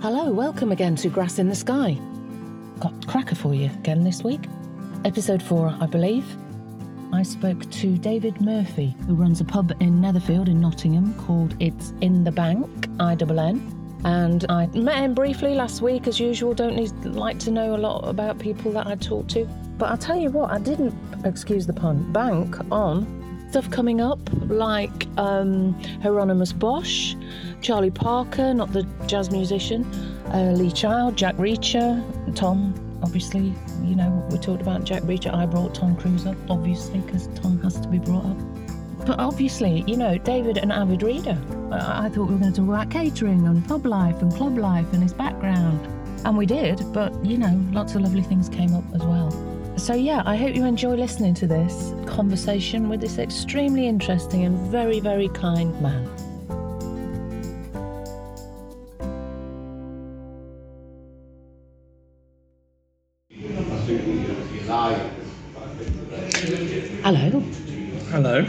Hello, welcome again to Grass in the Sky. Got cracker for you again this week. Episode 4, I believe. I spoke to David Murphy, who runs a pub in Netherfield in Nottingham called It's Inn the Bank, I double N. And I met him briefly last week, as usual. Don't need like to know a lot about people that I talk to. But I'll tell you what, I didn't, excuse the pun, bank on stuff coming up like um, Hieronymus Bosch, Charlie Parker, not the jazz musician, uh, Lee Child, Jack Reacher, Tom. Obviously, you know, we talked about Jack Reacher. I brought Tom Cruise up, obviously, because Tom has to be brought up. But obviously, you know, David, an avid reader. I, thought we were going to talk about catering and pub life and club life and his background. And we did, but, you know, lots of lovely things came up as well. So, yeah, I hope you enjoy listening to this conversation with this extremely interesting and very, very kind man. Hello. Hello.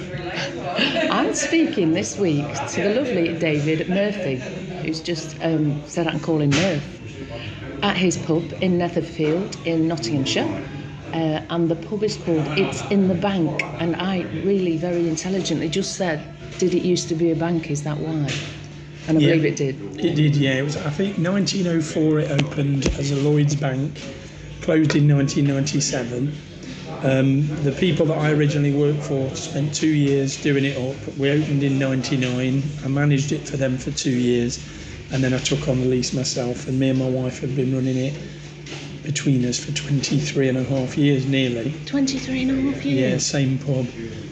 I'm speaking this week to the lovely David Murphy, who's just um, said I can call him Murph, at his pub in Netherfield in Nottinghamshire. Uh, and the pub is called It's Inn the Bank. And I really very intelligently just said, Did it used to be a bank? Is that why? And I Yeah. believe it did. It did, yeah. It was, I think, 1904 it opened as a Lloyd's Bank, closed in 1997. Um, the people that I originally worked for spent two years doing it up. We opened in 99. I managed it for them for two years, and then I took on the lease myself. And me and my wife have been running it between us for 23 and a half years nearly. 23 and a half years? Yeah, same pub.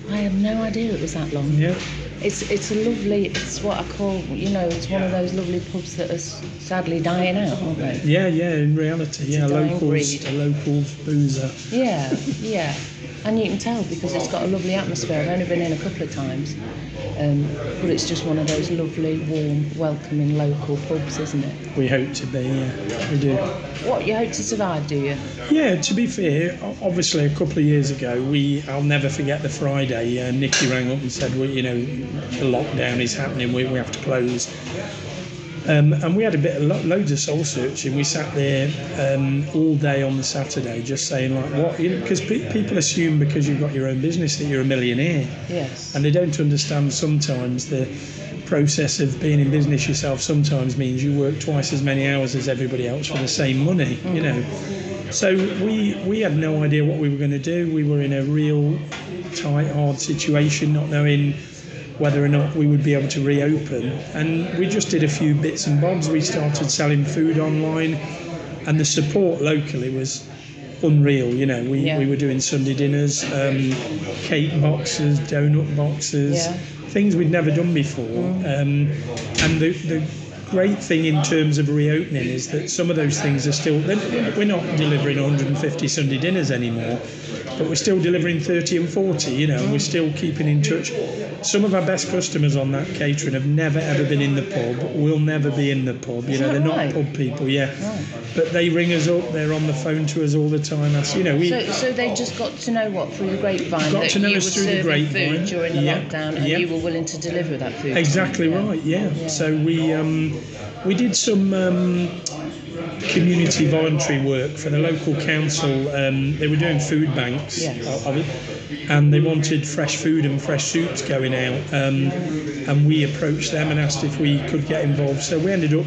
I had no idea it was that long. Yeah. It's it's a lovely. It's what I call you know. It's one of those lovely pubs that are sadly dying out, aren't they? Yeah, yeah, in reality, yeah, a locals, breed. a locals boozer. Yeah, yeah. And you can tell because it's got a lovely atmosphere. I've only been in a couple of times, um, but it's just one of those lovely, warm, welcoming local pubs, isn't it? We hope to be, yeah, we do. What you hope to survive, do you? Yeah, to be fair, obviously a couple of years ago, we I'll never forget the Friday. Uh, Nikky rang up and said, well, you know, the lockdown is happening, we, we have to close. Um, and we had a bit of lo- loads of soul searching. We sat there um, all day on the Saturday, just saying like, what? You know, because pe- people assume because you've got your own business that you're a millionaire. Yes. and they don't understand sometimes the process of being in business yourself sometimes means you work twice as many hours as everybody else for the same money you know so we we had no idea what we were going to do we were in a real tight hard situation not knowing whether or not we would be able to reopen. And we just did a few bits and bobs. We started selling food online and the support locally was unreal you know. We, Yeah. we were doing sunday dinners um, cake boxes donut boxes Yeah. things we'd never done before. Um, and the, the great thing in terms of reopening is that some of those things are still we're not delivering 150 sunday dinners anymore but we're still delivering 30 and 40 you know and we're still keeping in touch some of our best customers on that catering have never ever been in the pub will never be in the pub you Is know they're not pub people yeah Right. but they ring us up they're on the phone to us all the time That's, you know we So, so they just got to know what through the grapevine Got that to know you were us through the grapevine. food during the Yeah, lockdown, and yeah. you were willing to deliver that food. Exactly right. Yeah. Yeah. So we um, we did some um, community voluntary work for the local council. Um, they were doing food banks, Yes. of it, and they wanted fresh food and fresh soups going out. Um, and we approached them and asked if we could get involved. So we ended up.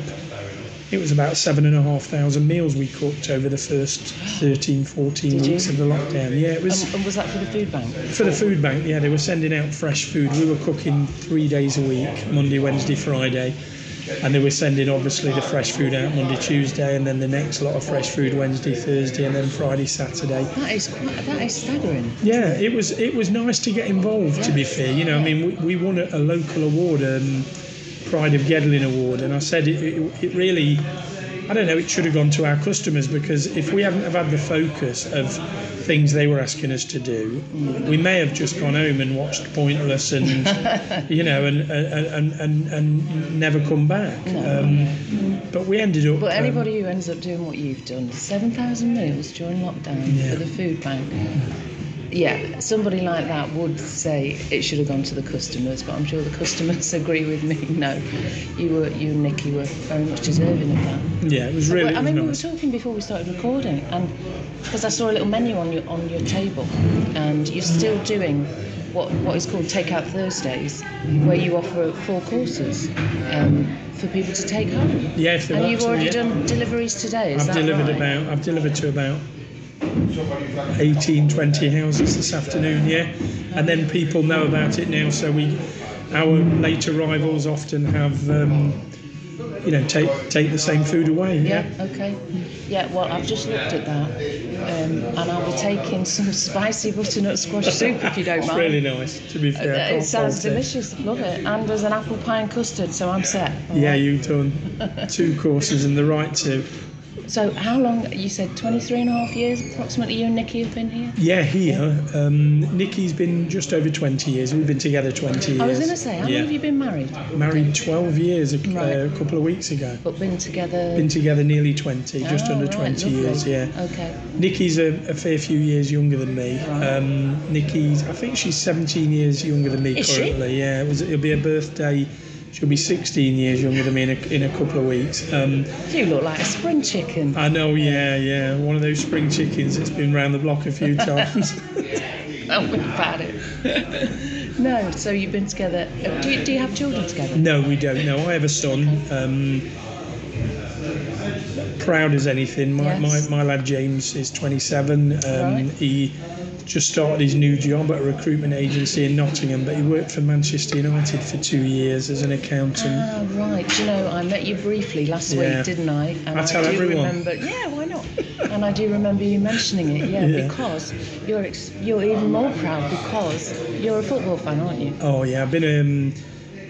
It was about seven and a half thousand meals we cooked over the first 13, 14 Did you? weeks of the lockdown. Yeah, it was. And, and was that for the food bank? For the food bank, yeah, they were sending out fresh food. We were cooking three days a week, Monday, Wednesday, Friday. And they were sending obviously the fresh food out Monday, Tuesday, and then the next lot of fresh food Wednesday, Thursday, and then Friday, Saturday. That is quite. That is staggering. Yeah, it was it was nice to get involved. To be fair, you know, I mean, we, we won a, a local award, um, Pride of Gedling Award, and I said it, it, it really, I don't know, it should have gone to our customers because if we hadn't have had the focus of things they were asking us to do, we may have just gone home and watched Pointless and you know and and, and, and, never come back. Um, but we ended up. But um, anybody who ends up doing what you've done, 7,000 meals during lockdown Yeah. for the food bank. Yeah, somebody like that would say it should have gone to the customers, but I'm sure the customers agree with me. No, you were, you and Nikky were very much deserving of that. Yeah, it was really. I mean, it we were talking before we started recording, and because I saw a little menu on your on your table, and you're still doing what what is called Takeout Thursdays, where you offer four courses um, for people to take home. Yeah, they're And you've already it. done deliveries today. I've delivered right? about. I've delivered to about 18, 20 houses this afternoon. Yeah, and then people know about it now. So we, our late arrivals often have, um, you know, take take the same food away. Yeah. Yeah. Okay. Yeah. Well, I've just looked at that, um, and I'll be taking some spicy butternut squash soup if you don't It's mind. really nice. To be fair, Uh, it sounds fault it. delicious. Love it. And there's an apple pie and custard, so I'm set. All Yeah, right. you've done two courses and the right to. So how long? You said 23 and a half years approximately. You and Nikky have been here. Yeah, here. Um, Nikky's been just over 20 years. We've been together 20 years. I was going to say, how yeah. long have you been married? Married 12 years a, Right. uh, a couple of weeks ago. But been together. Been together nearly 20, just Oh, under right, 20 lovely. years, yeah. Okay. Nikky's a, a fair few years younger than me. Right. Um, Nikky's, I think she's 17 years younger than me Is she? currently. Yeah, it was, it'll be a birthday. She'll be 16 years younger than me in a, in a couple of weeks. Um, You look like a spring chicken. I know, yeah, yeah. One of those spring chickens that's been round the block a few times. Tell me about it. no. So you've been together. Do you, do you have children together? no, we don't. No, I have a son. Um, proud as anything. My, Yes. my, my lad James is 27. Um, Right. He just started his new job at a recruitment agency in Nottingham, but he worked for Manchester United for two years as an accountant. Ah, right. You know, I met you briefly last Yeah. week, didn't I? And I tell do everyone. remember. Yeah, why not? and I do remember you mentioning it. Yeah, Yeah. because you're ex- you're even more proud because you're a football fan, aren't you? Oh yeah, I've been um,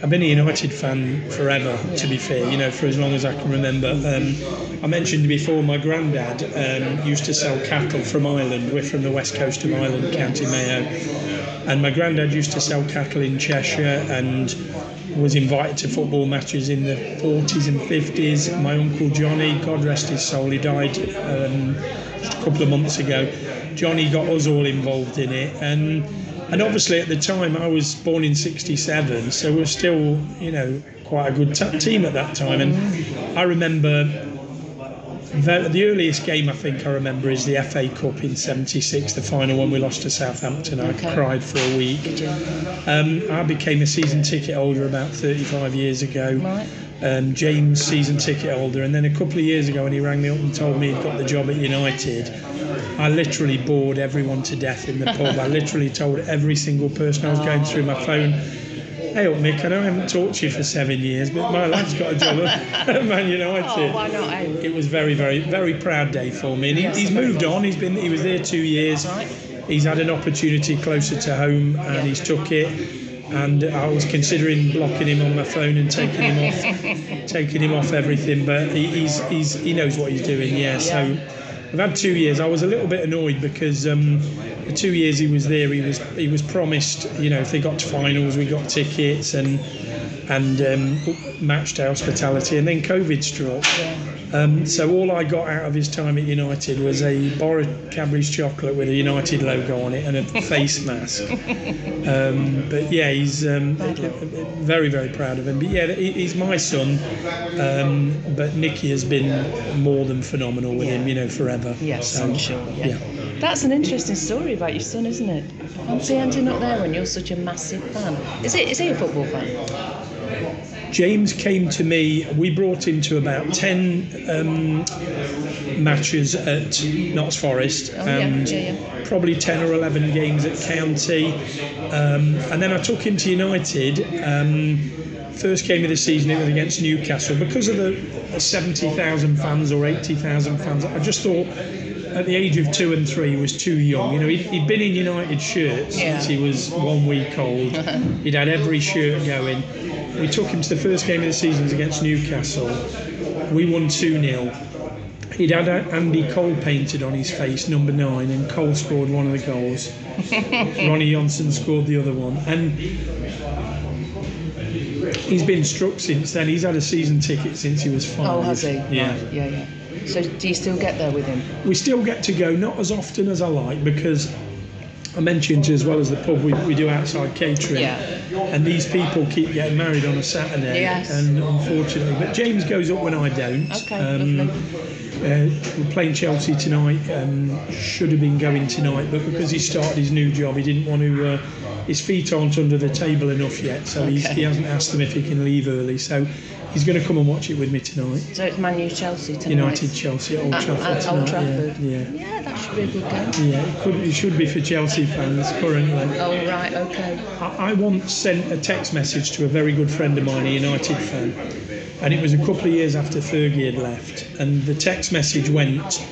I've been a United fan forever. To be fair, you know, for as long as I can remember. Um, I mentioned before my granddad um, used to sell cattle from Ireland. We're from the west coast of Ireland, County Mayo, and my granddad used to sell cattle in Cheshire and was invited to football matches in the 40s and 50s. My uncle Johnny, God rest his soul, he died um, just a couple of months ago. Johnny got us all involved in it, and and obviously at the time I was born in '67, so we are still, you know, quite a good t- team at that time. And I remember the, the earliest game I think I remember is the FA Cup in '76, the final one we lost to Southampton. I Okay. cried for a week. Um, I became a season ticket holder about 35 years ago. Right. Um, James, season ticket holder, and then a couple of years ago when he rang me up and told me he'd got the job at United, I literally bored everyone to death in the pub. I literally told every single person I was going through my phone, "Hey, up, Mick, I know I haven't talked to you for seven years, but my lad's got a job at Man United." Oh, why not? Eh? It was very, very, very proud day for me. And he, he's I bet it moved on. He's been, he was there two years. He's had an opportunity closer to home, and he's took it. And I was considering blocking him on my phone and taking him off, taking him off everything. But he, he's, he's, he knows what he's doing. Yeah. So I've had two years. I was a little bit annoyed because um, the two years he was there, he was he was promised. You know, if they got to finals, we got tickets and and um, matched hospitality, and then COVID struck. Um, so all I got out of his time at United was a of Cadbury's chocolate with a United logo on it and a face mask. Um, but yeah, he's um, very very proud of him. But yeah, he's my son. Um, but Nikky has been more than phenomenal with him, you know, forever. Yes, So, I'm sure. Yeah. yeah. That's an interesting story about your son, isn't it? Fancy ending up there when you're such a massive fan. Is he? Is he a football fan? James came to me. We brought him to about ten um, matches at Notts Forest Oh, and yeah, yeah. probably ten or eleven games at County. Um, and then I took him to United. Um, first game of the season, it was against Newcastle. Because of the, seventy thousand fans or eighty thousand fans, I just thought. At the age of two and three, he was too young. You know, he'd, he'd been in United shirts Yeah. since he was one week old. He'd had every shirt going. We took him to the first game of the season against Newcastle. We won 2 0. He'd had Andy Cole painted on his face, number nine, and Cole scored one of the goals. Ronny Johnsen scored the other one. And he's been struck since then. He's had a season ticket since he was five. Oh, has he? Yeah. Right, Yeah, yeah. So do you still get there with him? We still get to go, not as often as I like, because I mentioned as well as the pub, we, we do outside catering. Yeah. And these people keep getting married on a Saturday. Yes. And unfortunately, but James goes up when I don't. Okay, Um, uh, we're playing Chelsea tonight. Um, should have been going tonight, but because he started his new job, he didn't want to. Uh, his feet aren't under the table enough yet, so he's, Okay. he hasn't asked them if he can leave early. So he's going to come and watch it with me tonight. So it's Man U Chelsea tonight. United Chelsea at Old At- Trafford at tonight. Old Trafford. Yeah, yeah. Yeah, that should be a good game. Yeah, it, could, it should be for Chelsea fans currently. Oh right, okay. I, I once sent a text message to a very good friend of mine, a United fan, and it was a couple of years after Fergie had left. And the text message went,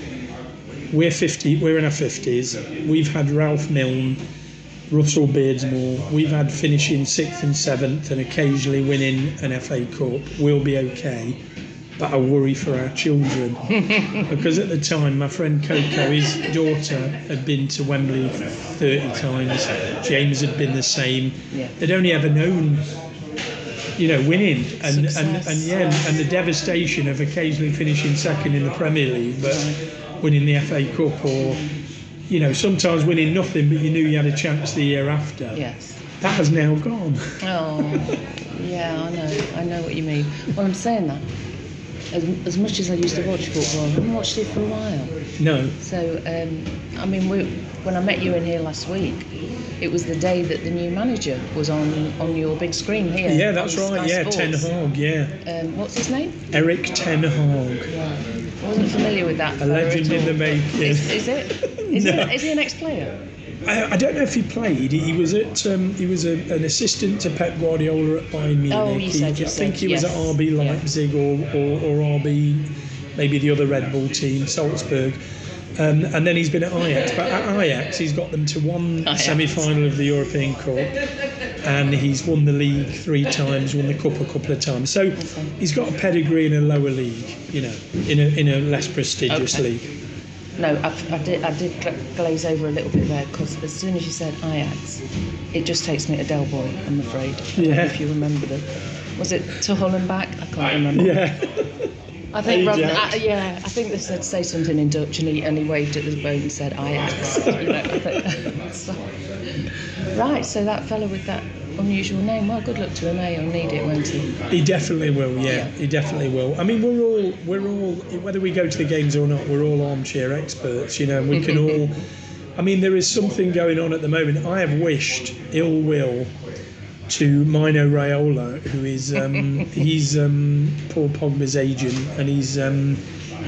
"We're 50, we're in our 50s. We've had Ralph Milne, Russell Beardsmore. We've had finishing sixth and seventh, and occasionally winning an FA Cup. We'll be okay." But I worry for our children because at the time, my friend Coco, his daughter, had been to Wembley 30 times. James had been the same. Yeah. They'd only ever known, you know, winning and and, Success, and yeah, and the devastation of occasionally finishing second in the Premier League, but winning the FA Cup or, you know, sometimes winning nothing, but you knew you had a chance the year after. Yes. That has now gone. Oh, yeah, I know. I know what you mean. Well, I'm saying that. As, as much as I used to watch football, I haven't watched it for a while. No. So, um, I mean, we, when I met you in here last week, it was the day that the new manager was on on your big screen here. Yeah, that's right. Sky Yeah, Ten Sports. Hag. Yeah, Um, what's his name? Erik Ten Hag, Yeah. I wasn't familiar with that. a legend in the making. Is, is it? Is, No. he? Is he an ex-player? I, I don't know if he played. He was at um, he was a, an assistant to Pep Guardiola at Bayern Munich. Oh, you said, He- you I think said, he was at RB Yeah. Leipzig or, or, or RB, maybe the other Red Bull team, Salzburg. Um, and then he's been at Ajax. But at Ajax, he's got them to one Ajax. semi-final of the European Cup, and he's won the league three times, won the cup a couple of times. So he's got a pedigree in a lower league, you know, in a in a less prestigious Okay. league. No, I, I did. I did glaze over a little bit there because as soon as you said Ajax, it just takes me to Del Boy. I'm afraid. I don't know Yeah. If you remember them, was it to Hull and back? I can't remember. Yeah. I think Rob, Ajax. uh, yeah, I think they said say something in Dutch and he, and he waved at the boat and said Ajax. you know, I think- so- right, so that fella with that unusual name, well, good luck to him, eh? He'll need it, won't he? He definitely will. Yeah, Yeah. he definitely will. I mean, we're all we're all whether we go to the games or not, we're all armchair experts. You know, and we can all. I mean, there is something going on at the moment. I have wished ill will to Mino Raiola, who is um, he's um, Paul Pogba's agent, and he's um,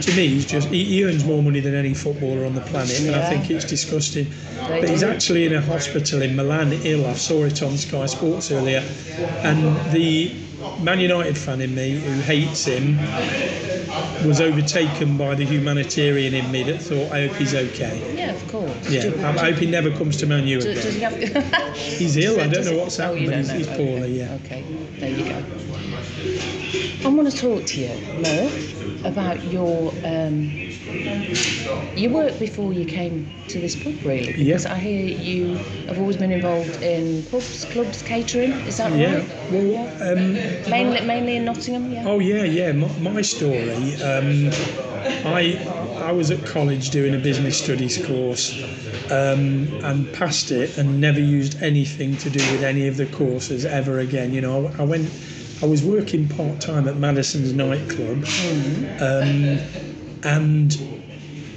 to me he's just he, he earns more money than any footballer on the planet, and I think it's disgusting. They But he's do. actually in a hospital in Milan, ill. I saw it on Sky Sports earlier, and the Man United fan in me who hates him was overtaken by the humanitarian in me that thought, I hope he's okay. Yeah, of course. Yeah, Do- I hope he never comes to Man U again. does he have? He's ill. I don't know what's oh, happened, you but he's, he's poorly. okay. Yeah. Okay, there you go. I want to talk to you, Murph, about your um, your work before you came to this pub, really. Yeah. Because I hear you have always been involved in pubs, clubs, catering. Is that Yeah. right? Well, um, Mainly, mainly in Nottingham. Yeah. Oh yeah, yeah. My, my story. Um, I I was at college doing a business studies course, um, and passed it, and never used anything to do with any of the courses ever again. You know, I, I went. I was working part time at Madison's nightclub, um, and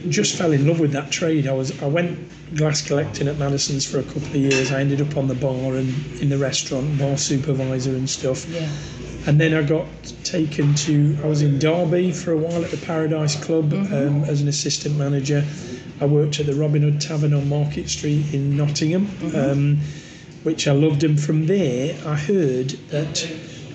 just fell in love with that trade. I was I went glass collecting at Madison's for a couple of years. I ended up on the bar and in the restaurant, bar supervisor and stuff. Yeah. And then I got taken to, I was in Derby for a while at the Paradise Club um, as an assistant manager. I worked at the Robin Hood Tavern on Market Street in Nottingham, um, which I loved. And from there, I heard that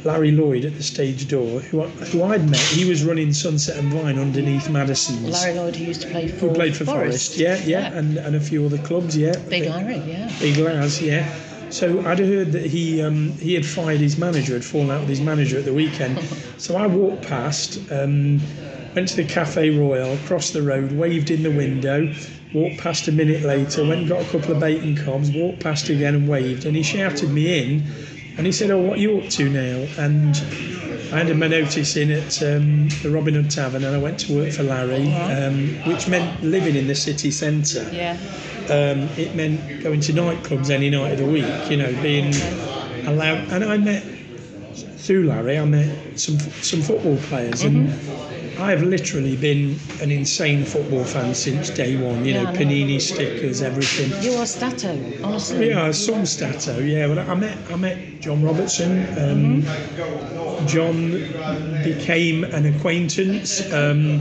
Larry Lloyd at the stage door, who, who I'd met, he was running Sunset and Vine underneath Madison's. Larry Lloyd, who used to play for who played for Forest, yeah, yeah, And, and a few other clubs, yeah. Big Larry, yeah. Big Laz, yeah. So I'd heard that he um, he had fired his manager, had fallen out with his manager at the weekend. so I walked past, um, went to the Cafe Royal, crossed the road, waved in the window, walked past a minute later, went and got a couple of bacon cobs, walked past again and waved, and he shouted me in, and he said, "Oh, what are you up to now?" And I handed my notice in at um, the Robin Hood Tavern, and I went to work for Larry, um, which meant living in the city centre Yeah. um, it meant going to nightclubs any night of the week. You know, being allowed. And I met through Larry, I met some some football players, and I have literally been an insane football fan since day one. You Yeah, know. Panini stickers, everything. You are Stato, honestly. Yeah, some stato. Yeah, well, I met I met John Robertson. Um, John became an acquaintance. Um,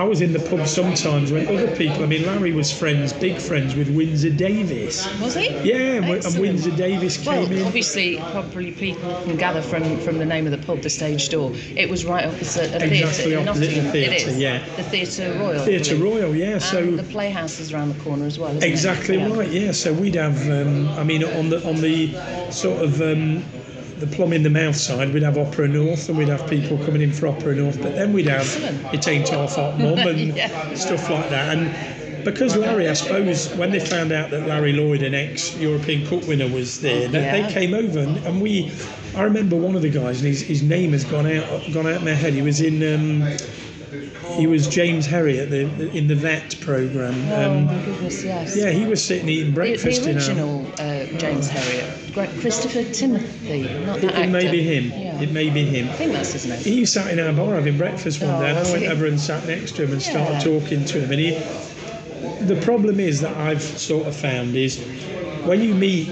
I was in the pub sometimes when other people. I mean, Larry was friends, big friends with Windsor Davies. Was he? Yeah, and, and Windsor Davies came Well, in. obviously, probably people can gather from, from the name of the pub, the stage door. It was right opposite a Exactly theatre in opposite the theatre, yeah. The Theatre Royal. Theatre. Royal, yeah. So And the Playhouse is around the corner as well. Isn't Exactly it? Right. Yeah. So we'd have. Um, I mean, on the on the sort of um, the plum in the mouth side, we'd have Opera North, and we'd have people coming in for Opera North. But then we'd have it ain't half hot mum and Yeah. stuff like that. And because Larry, I suppose, when they found out that Larry Lloyd, an ex-European Cup winner, was there, that Yeah. they came over and, and we. I remember one of the guys, and his, his name has gone out gone out of my head. He was in. Um, he was James Herriot the, in the vet program. Oh Um, my goodness, yes. yeah, he was sitting eating The, breakfast the in our. original uh, James Herriot, Christopher Timothy, not It, actor. it may be him. Yeah. It may be him. I think that's his name. He sat in our bar having breakfast one Oh, day, and I went over and sat next to him and started talking to him. And he, the problem is that I've sort of found is when you meet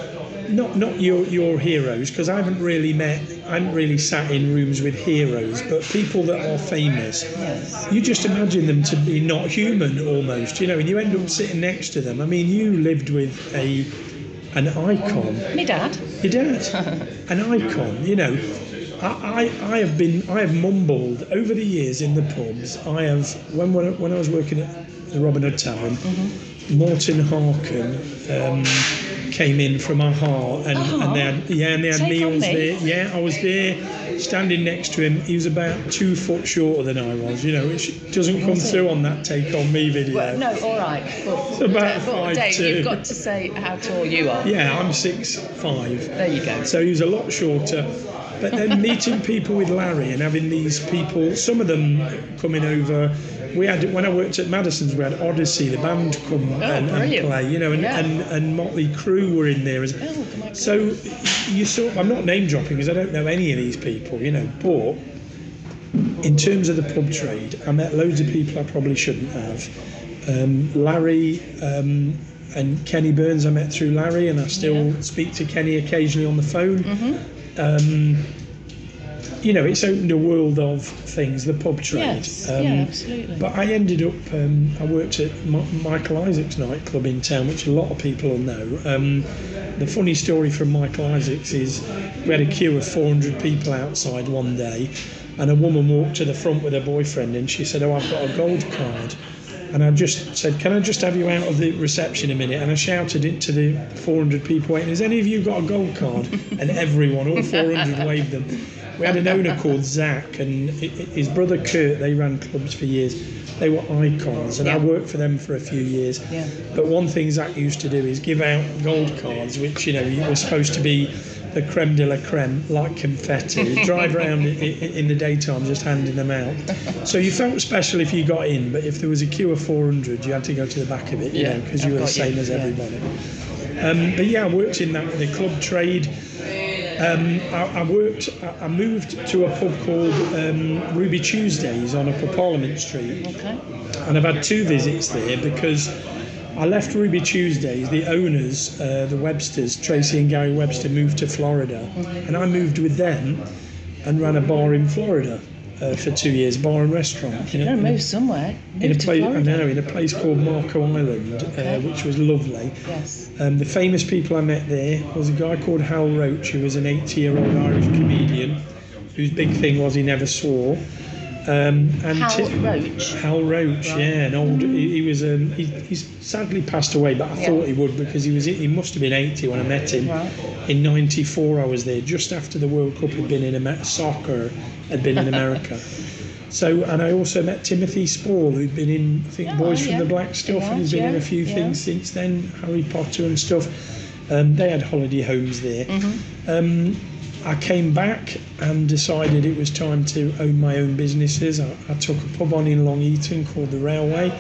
not not your your heroes because I haven't really met I haven't really sat in rooms with heroes, but people that are famous. Yes. You just imagine them to be not human almost, you know, and you end up sitting next to them. I mean, you lived with a an icon. Me dad. Your dad, an icon, you know. I, I, I have been, I have mumbled over the years in the pubs. I have, when, when, I- when I was working at the Robin Hood Tavern, Morten Harket um, came in from a-ha and, uh-huh. and they had, yeah, and they had Take on meals me. there. Yeah, I was there standing next to him. He was about two foot shorter than I was, you know, which doesn't oh, come through on that take on me video. Well, no, all right. But, It's about but five Dave, you've got to say how tall you are. Yeah, I'm six five. There you go. So he was a lot shorter. But then meeting people with Larry and having these people, some of them coming over. We had when I worked at Madison's, we had Odyssey, the band come and, and Oh, brilliant. play, you know, and, Yeah. and, and Motley Crue were in there. As, Oh, so you sort I'm not name dropping because I don't know any of these people, you know, but in terms of the pub trade, I met loads of people I probably shouldn't have. Um, Larry um, and Kenny Burns, I met through Larry, and I still Yeah. speak to Kenny occasionally on the phone. Mm-hmm. Um, you know, it's opened a world of things, the pub trade. Yes, Um, yeah, absolutely. But I ended up, um, I worked at M- Michael Isaac's nightclub in town, which a lot of people will know. Um, the funny story from Michael Isaac's is we had a queue of 400 people outside one day, and a woman walked to the front with her boyfriend, and she said, "Oh, I've got a gold card." And I just said, "Can I just have you out of the reception a minute?" And I shouted it to the 400 people waiting, "Has any of you got a gold card?" And everyone, all 400, waved them. We had an owner called Zach, and his brother Kurt. They ran clubs for years. They were icons, and I worked for them for a few years. Yeah. But one thing Zach used to do is give out gold cards, which you know you were supposed to be the creme de la creme, like confetti. He'd drive around in the daytime just handing them out. So you felt special if you got in, but if there was a queue of 400, you had to go to the back of it, you Yeah, know, because you were the got you, same as yeah. everybody. Um, but yeah, I worked in that the club trade. Um, I, I worked. I, I moved to a pub called um, Ruby Tuesdays on Upper Parliament Street, Okay. and I've had two visits there because I left Ruby Tuesdays. The owners, uh, the Websters, Tracy and Gary Webster, moved to Florida, and I moved with them and ran a bar in Florida uh, for two years, bar and restaurant. Going to move somewhere. Move in a place, I know, in a place called Marco Island, Okay. uh, which was lovely. Yes. Um, the famous people I met there was a guy called Hal Roach, who was an 80-year-old Irish comedian, whose big thing was he never swore. Um, and Hal Ti- Roach. Hal Roach, yeah, an old. He, he was. Um, he, he's sadly passed away, but I Yeah. thought he would because he was. He must have been 80 when I met him. Right. In '94, I was there just after the World Cup had been in Amer- soccer had been in America. So, and I also met Timothy Spall, who'd been in, I think, Yeah, Boys yeah. from the Black Stuff, Yeah, and he's been in a few things since then, Harry Potter and stuff. Um, they had holiday homes there. Mm-hmm. I came back and decided it was time to own my own businesses. I, I took a pub on in Long Eaton called the Railway.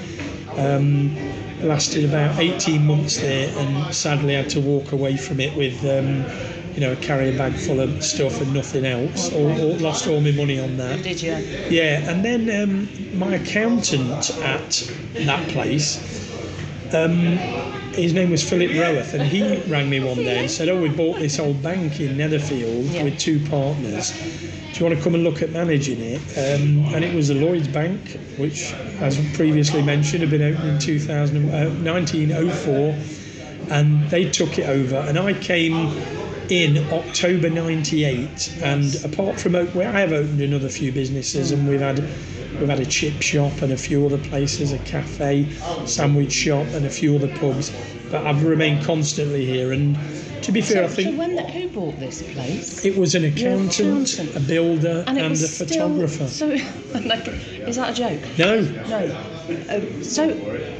Um, lasted about 18 months there, and sadly had to walk away from it with. Um, you know, a carrier bag full of stuff and nothing else. All, all, lost all my money on that. Did you? Yeah, and then um, my accountant at that place, um, his name was Philip Roweth, and he rang me one day and said, "Oh, we bought this old bank in Netherfield Yeah. with two partners. Do you want to come and look at managing it?" Um, and it was the Lloyd's Bank, which, as previously mentioned, had been opened in 2000, uh, 1904, and they took it over, and I came in October '98. And apart from well, I have opened another few businesses, and we've had we've had a chip shop and a few other places, a cafe, sandwich shop, and a few other pubs. But I've remained constantly here, and to be fair, I think so when the, who bought this place? it was an accountant, accountant. a builder, and and, a still, photographer. So, like, is that a joke? no, No. Uh, so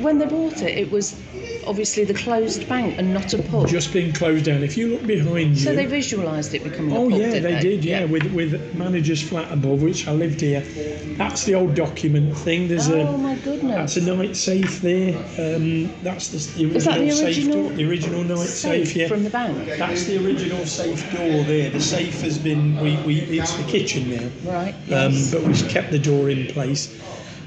when they bought it, it was obviously the closed bank and not a pub. just been closed down. If you look behind you, so they visualised it becoming Oh a pub. Oh yeah, they, they did. Yeah, with with manager's flat above, which I lived here. That's the old document thing. There's Oh a my goodness. that's a night safe there. Um, that's the, the original, Is that the safe original door. The original night safe. safe Yeah. from the bank. that's the original safe door there. The safe has been we, we it's the kitchen now. Right. Um, Yes. but we've kept the door in place.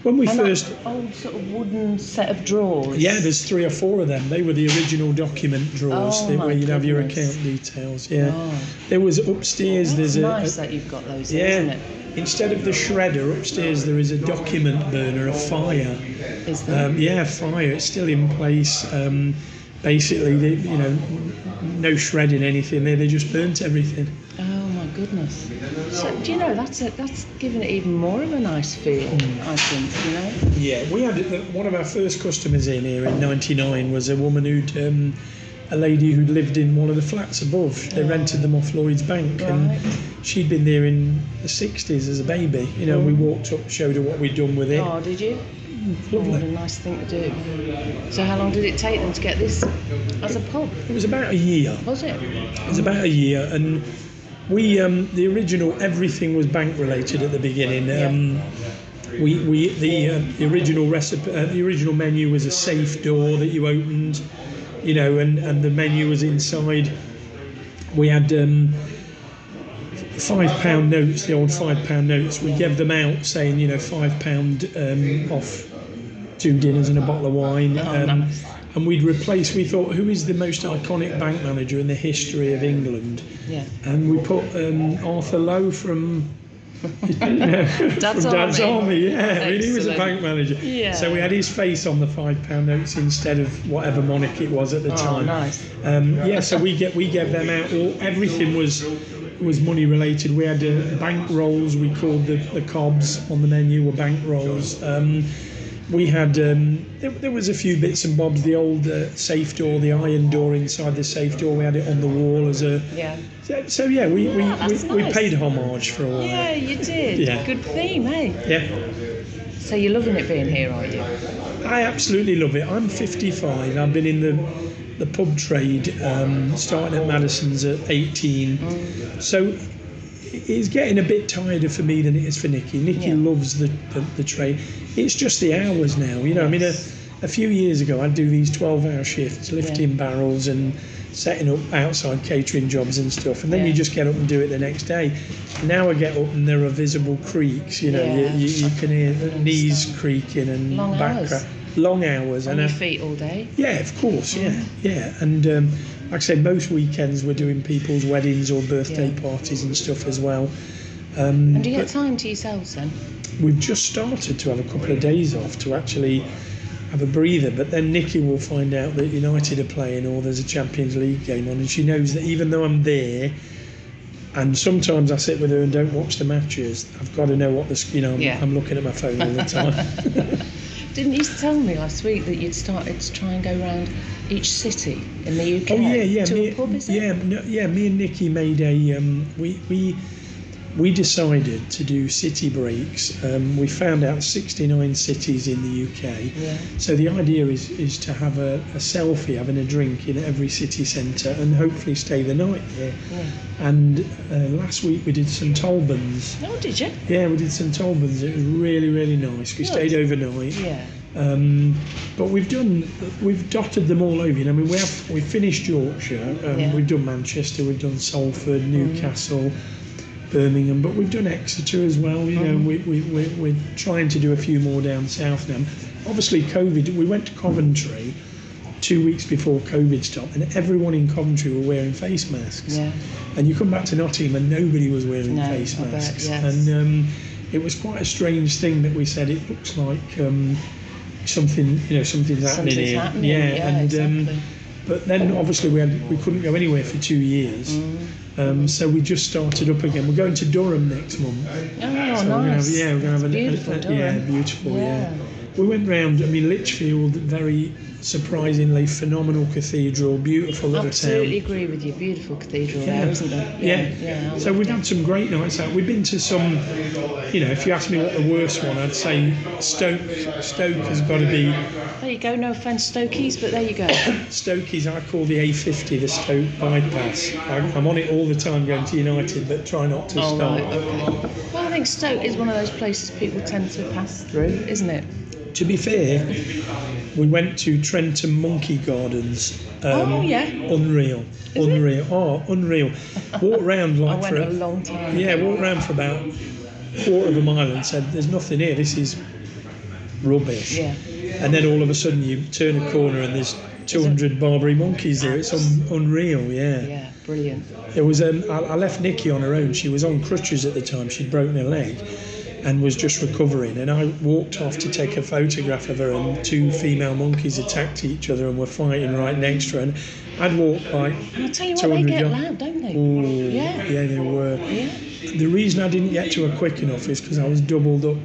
When we and first old sort of wooden set of drawers. yeah, there's three or four of them. They were the original document drawers Oh, where you'd have your account details. Yeah, Oh. there was upstairs. That's there's a, nice a that you've got those, yeah. it? Instead of the shredder upstairs, there is a document burner, a fire. Is there? Um, yeah, fire. It's still in place. Um, basically, they, you know, no shredding anything there. They just burnt everything. Oh goodness. So do you know that's a, that's given it even more of a nice feel. Hmm. I think you know. Yeah, we had one of our first customers in here in '99 was a woman who'd. Um, a lady who'd lived in one of the flats above. They rented them off Lloyd's Bank, Right. and she'd been there in the '60s as a baby. You know, we walked up, showed her what we'd done with it. Oh, did you? Oh, what a nice thing to do. So how long did it take them to get this as a pub? It was about a year. Was it? It was about a year, and we um, the original everything was bank related at the beginning. Um, we, we the, uh, the original recipe, uh, the original menu was a safe door that you opened, you know, and, and the menu was inside. We had um, five pound notes, the old five pound notes. We gave them out saying, you know, five pound um, off two dinners and a bottle of wine. Oh, um. And we'd replace. We thought, who is the most iconic bank manager in the history of England? Yeah. And we put um, Arthur Lowe from. Dad's from Dad's Army. Army, yeah. I mean, he was a bank manager. Yeah. So we had his face on the five pound notes instead of whatever monarch it was at the Oh, time. nice. Um, yeah, so we get we gave them out. All, everything was was money related. We had uh, bank rolls. We called the, the cobs on the menu were bank rolls. Um, we had um, there, there was a few bits and bobs. The old uh, safe door, the iron door inside the safe door. We had it on the wall as a. Yeah. So, so yeah, we we, Yeah, we, we nice. paid homage for a while. Yeah, you did. Yeah. Good theme, eh? Yeah. So you're loving it being here, aren't you? I absolutely love it. I'm 55. I've been in the the pub trade, um, starting at Madison's at 18. So it's getting a bit tighter for me than it is for Nikky. Nikky Yeah. loves the, the, the trade. It's just the hours now. You know, I mean, a, a few years ago, I'd do these 12 hour shifts, lifting barrels and setting up outside catering jobs and stuff. And then Yeah. you just get up and do it the next day. Now I get up and there are visible creaks. You know, Yeah. you, you, you can hear the knees creaking and Long back hours. crack. Long hours. On and your I- feet all day. yeah, of course. Yeah, yeah. And um, like I said, most weekends we're doing people's weddings or birthday Yeah. parties and stuff as well. Um, And do you get time to yourselves then? we've just started to have a couple of days off to actually have a breather. But then Nikky will find out that United are playing or there's a Champions League game on, and she knows that even though I'm there. And sometimes I sit with her and don't watch the matches. I've got to know what the you know. I'm, Yeah. I'm looking at my phone all the time. Didn't you tell me last week that you'd started to try and go around each city in the UK Oh yeah, yeah, to me, a pub, yeah, no, yeah. Me and Nikky made a. Um, we we we decided to do city breaks. Um, we found out 69 cities in the UK. Yeah. So the idea is is to have a, a selfie, having a drink in every city centre, and hopefully stay the night there. Yeah. And uh, last week we did St Albans. Oh, did you? Yeah, we did St Albans. It was really really nice. We Good. stayed overnight. Yeah. Um, but we've done, we've dotted them all over. You know, I mean, we have we finished Yorkshire, um, Yeah. we've done Manchester, we've done Salford, Newcastle, Birmingham, but we've done Exeter as well. You know, we, we, we, we're trying to do a few more down south now. Obviously, COVID. We went to Coventry two weeks before COVID stopped, and everyone in Coventry were wearing face masks. Yeah. And you come back to Nottingham, and nobody was wearing No, face I bet, masks. yes. And um, it was quite a strange thing that we said. It looks like um, something, you know, something's happening Something's here. happening. Yeah, Yeah, and exactly. um, but then obviously we had we couldn't go anywhere for two years. Mm. Um, so we just started up again. We're going to Durham next month. Oh, So we're gonna have, nice. yeah, we're going to have a, Beautiful, a- a- yeah, beautiful, yeah. Yeah. We went round. I mean, Lichfield, very surprisingly phenomenal cathedral, beautiful little Absolutely town. Absolutely agree with you. Beautiful cathedral Yeah. there, isn't there? Yeah. yeah. I So we've it. had some great nights out. We've been to some, you know, if you ask me what the worst one, I'd say Stoke. Stoke has got to be There you go. No offence, Stokies, but there you go. Stokey's. I call the A50 the Stoke bypass. I'm, I'm on it all the time going to United, but try not to Oh, stop. right, okay. Well, I think Stoke is one of those places people tend to pass through, isn't it? To be fair, we went to Trentham Monkey Gardens. Um, Oh, yeah. Unreal. Is it? unreal. Oh, unreal. Walked round I like went for a long time. Yeah, walked around for about a quarter of a mile and said, "There's nothing here. This is rubbish." Yeah. And then all of a sudden, you turn a corner and there's 200 Barbary monkeys there. It's un- unreal. Yeah. Yeah, brilliant. It was. Um, I, I left Nikky on her own. She was on crutches at the time. She'd broken her leg. And was just recovering, and I walked off to take a photograph of her, and two female monkeys attacked each other and were fighting right next to her. And I'd walked like And I'll tell you what, they get yards. loud, don't they? Ooh, Yeah. yeah, they were. Yeah. The reason I didn't get to her quick enough is because I was doubled up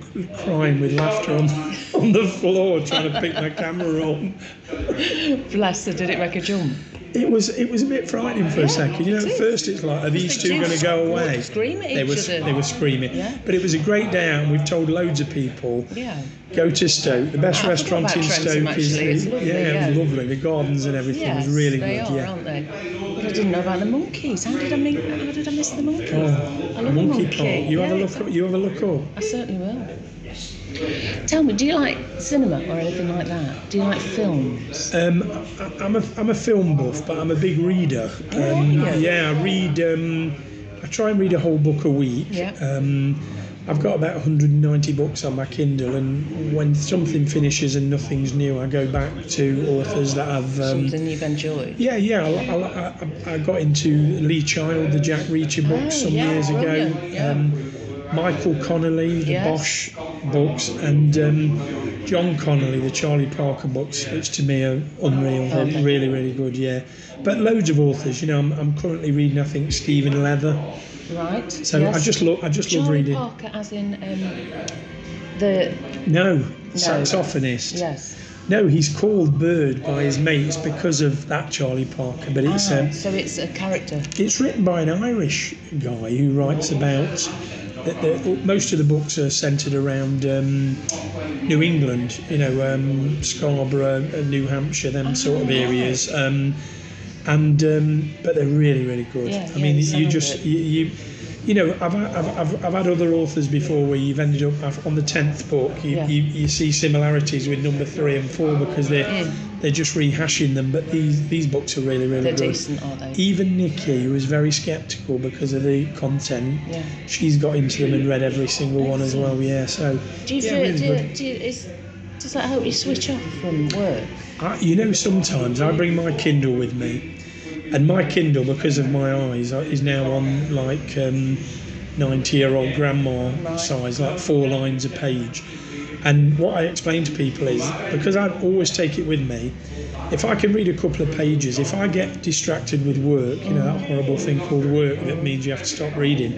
crying with laughter on, on the floor trying to pick my camera up. Bless her, did it make a jump? It was it was a bit frightening for a second. You know, at first it's like, are these two going to go away? scream at they each were other. they were screaming. Yeah. But it was a great day out, and we've told loads of people Yeah. go to Stoke. The best I restaurant in Stoke is actually. It's lovely, yeah, it was lovely. The gardens and everything Yes, was really they good. are, yeah. aren't they? But I didn't know about the monkeys. How did I meet? How did I miss the monkeys? Oh, I Oh, love a monkey monkey. park. You have a look. Up, you have a look up. I certainly will. Tell me, do you like cinema or anything like that? Do you like films? Um, I, I'm a I'm a film buff, but I'm a big reader. Oh, Um, you? yeah, I read. Um, I try and read a whole book a week. Yeah. Um, I've got about 190 books on my Kindle, and when something finishes and nothing's new, I go back to authors that I've. Um, Something you've enjoyed? yeah, yeah. I, I, I, I got into Lee Child, the Jack Reacher books, Oh, some yeah, years ago. yeah. Um, Michael Connolly, the Yes. Bosch books, and um, John Connolly, the Charlie Parker books, which to me are unreal. They're Okay. really, really good, yeah. But loads of authors, you know. I'm, I'm currently reading, I think, Stephen Leather. Right. So yes. I just love, I just love Charlie reading. Parker, as in um, the No, saxophonist. yes. No, he's called Bird by his mates because of that Charlie Parker. But it's Ah, um, so it's a character. It's written by an Irish guy who writes about. The, the, most of the books are centred around um, New England, you know, um, Scarborough, New Hampshire, them sort of areas. Um, and um, but they're really, really good. Yeah, I mean, you just you, you, you know, I've, I've, I've, I've had other authors before where you've ended up on the tenth book. You, Yeah. you, you see similarities with number three and four because they're Mm. they're just rehashing them. But these these books are really, really They're good. decent, are they? Even Nikky, who was very sceptical because of the content, Yeah. she's got into them and read every single one as well. Yeah, so Do you feel? really do, you, do you, is, does that help you switch off from work? I, you know, sometimes I bring my Kindle with me, and my Kindle, because of my eyes, uh, is now on like um, ninety-year-old grandma size, like four lines a page. And what I explain to people is because I always take it with me. If I can read a couple of pages, if I get distracted with work, you know that horrible thing called work that means you have to stop reading.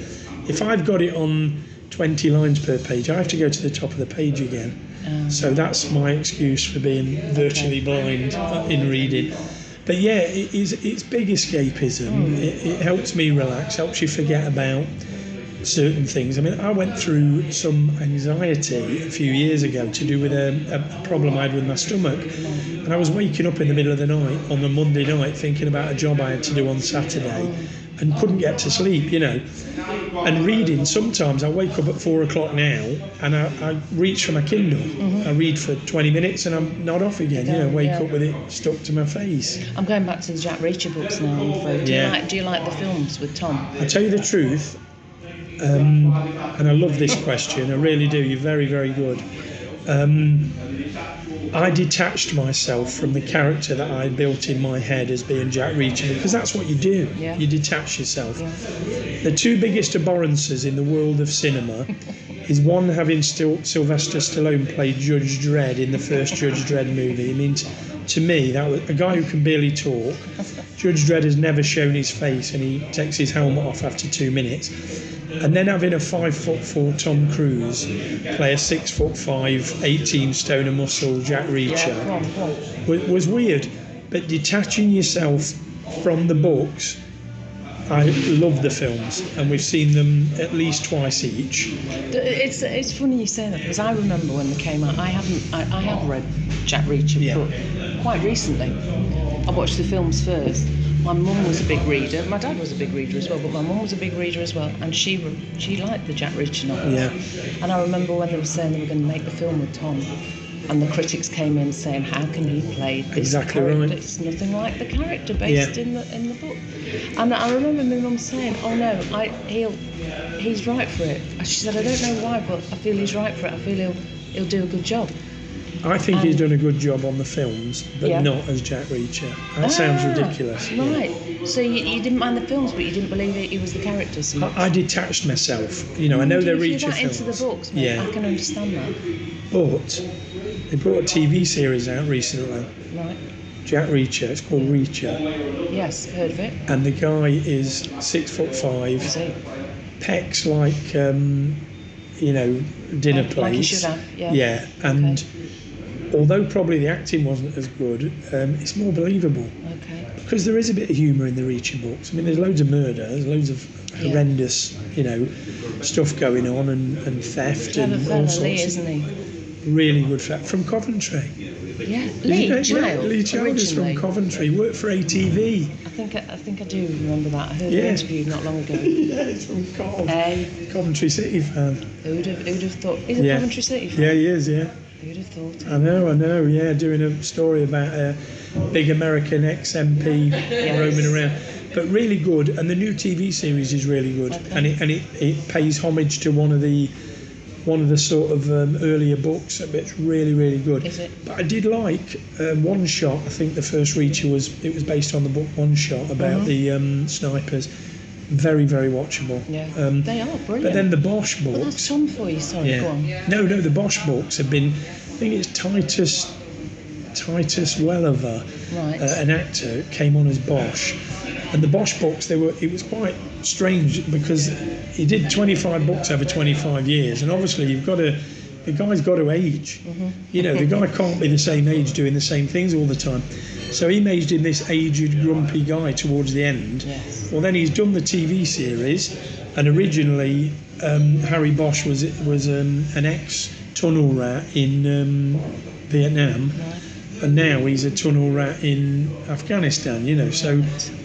If I've got it on 20 lines per page, I have to go to the top of the page again. Um, So that's my excuse for being virtually blind in reading. But yeah, it is, it's big escapism. Hmm. It, it helps me relax, helps you forget about certain things. I mean, I went through some anxiety a few years ago to do with a, a problem I had with my stomach. And I was waking up in the middle of the night on the Monday night thinking about a job I had to do on Saturday. And couldn't get to sleep, you know. And reading, sometimes I wake up at four o'clock now and I, I reach for my Kindle. I read for 20 minutes and I'm not off again, you know, wake yeah. up with it stuck to my face. I'm going back to the Jack Reacher books now. I'm afraid. Do Yeah. you like Do you like the films with Tom? I tell you the truth, um, and I love this question, I really do, you're very, very good. Um, I detached myself from the character that I built in my head as being Jack Reacher because that's what you do. Yeah. You detach yourself. Yeah. The two biggest abhorrences in the world of cinema is one having still Sylvester Stallone play Judge Dredd in the first Judge Dredd movie. I mean, to me, that was a guy who can barely talk. Judge Dredd has never shown his face, and he takes his helmet off after two minutes. And then having a five foot four Tom Cruise play a six foot five, 18 stone of muscle Jack Reacher go on, go on. was, was weird. But detaching yourself from the books, I love the films, and we've seen them at least twice each. It's it's funny you say that because I remember when they came out. I haven't I, I have read Jack Reacher, Yeah. but quite recently. I watched the films first. My mum was a big reader. My dad was a big reader as well, but my mum was a big reader as well, and she she liked the Jack Reacher novels. Yeah. And I remember when they were saying they were going to make the film with Tom, and the critics came in saying, "How can he play this Exactly character? right. It's nothing like the character based Yeah. in the in the book." And I remember my mum saying, "Oh no, I he'll he's right for it." She said, "I don't know why, but I feel he's right for it. I feel he'll he'll do a good job." I think he's Um, done a good job on the films, but Yeah. not as Jack Reacher. That sounds Ah, ridiculous. yeah. Right. So you, you didn't mind the films, but you didn't believe it, he was the character so. I, I detached myself. You know, I know they're Reacher that into the books, mate, Yeah. I can understand that. But they brought a TV series out recently, Right. Jack Reacher. It's called Reacher, Yes, heard of it. and the guy is six foot five, Is it? pecs like um, you know dinner Like- plates. like he should have, yeah. Yeah, and although probably the acting wasn't as good, um, it's more believable Okay. because there is a bit of humour in the Reacher books. I mean, there's loads of murder, there's loads of Yeah. horrendous, you know, stuff going on and, and theft and all sorts. Lee, of isn't he? really good fat from Coventry. Yeah, Lee you Child. Lee Child is from. Coventry. Worked for ATV. I think I, I think I do remember that. I heard Yeah. the interview not long ago. yeah, he's from Cov- Hey, Coventry City fan. who'd have, who'd have thought? He's a Yeah. Coventry City fan. Yeah, he is. Yeah. Who'd have thought? I know, I know, yeah, doing a story about a big American ex MP roaming around. But really good, and the new TV series is really good, Okay. and it and it, it pays homage to one of the one of the sort of um, earlier books. It's really really good. Is it? But I did like um, One Shot. I think the first Reacher was it was based on the book One Shot about Mhm. the um, snipers. Very very watchable. Yeah. Um, they are brilliant. but then the Bosch books. that's Tom for you. Sorry, Yeah. go on. No, no, the Bosch books have been. I think it's Titus Titus Welliver, Right. uh, an actor, came on as Bosch, and the Bosch books they were. It was quite strange because he did 25 books over 25 years, and obviously you've got to. The guy's got to age. Mm-hmm. You know, the guy can't be the same age doing the same things all the time. So he made him this aged, grumpy guy towards the end. Yes. Well, then he's done the TV series, and originally um, Harry Bosch was was um, an ex tunnel rat in um, Vietnam, Right. and now he's a tunnel rat in Afghanistan. You know, so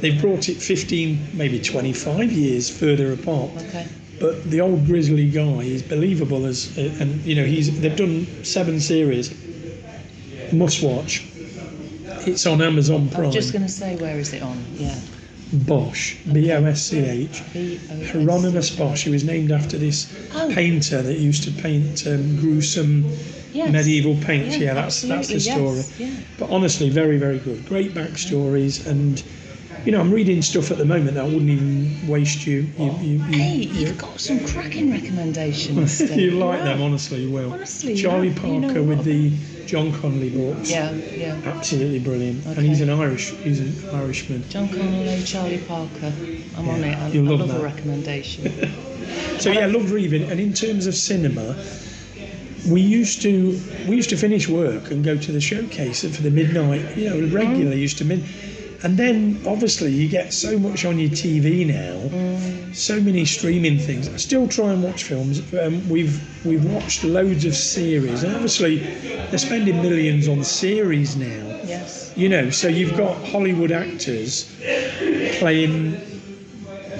they've brought it 15, maybe 25 years further apart. Okay. But the old grizzly guy is believable as, uh, and you know, he's they've done seven series. Must watch. It's on Amazon Prime. I'm just going to say, where is it on? Yeah. Bosch, B O S C H. Hieronymus Bosch, who was named after this Oh. painter that used to paint um, gruesome Yes. medieval paints. Yeah, Yeah, that's that's the story. yes, yeah. But honestly, very very good. Great backstories, and you know, I'm reading stuff at the moment that I wouldn't even waste you. you, you, you Hey, you- you've got some cracking recommendations. You like Wow. them, honestly, you will. Honestly, Charlie yeah, Parker you know with the John Connolly books. Yeah, yeah. Absolutely brilliant. Okay. And he's an Irish, he's an Irishman. John Connolly, Charlie Parker. I'm on it. I, I you'll love love a recommendation. So yeah, loved reading. And in terms of cinema, we used to we used to finish work and go to the showcase for the midnight. You know, regularly oh. used to mid. And then obviously you get so much on your TV now, so many streaming things. I still try and watch films. Um, we've we've watched loads of series, and obviously they're spending millions on series now. yes. You know, so you've got Hollywood actors playing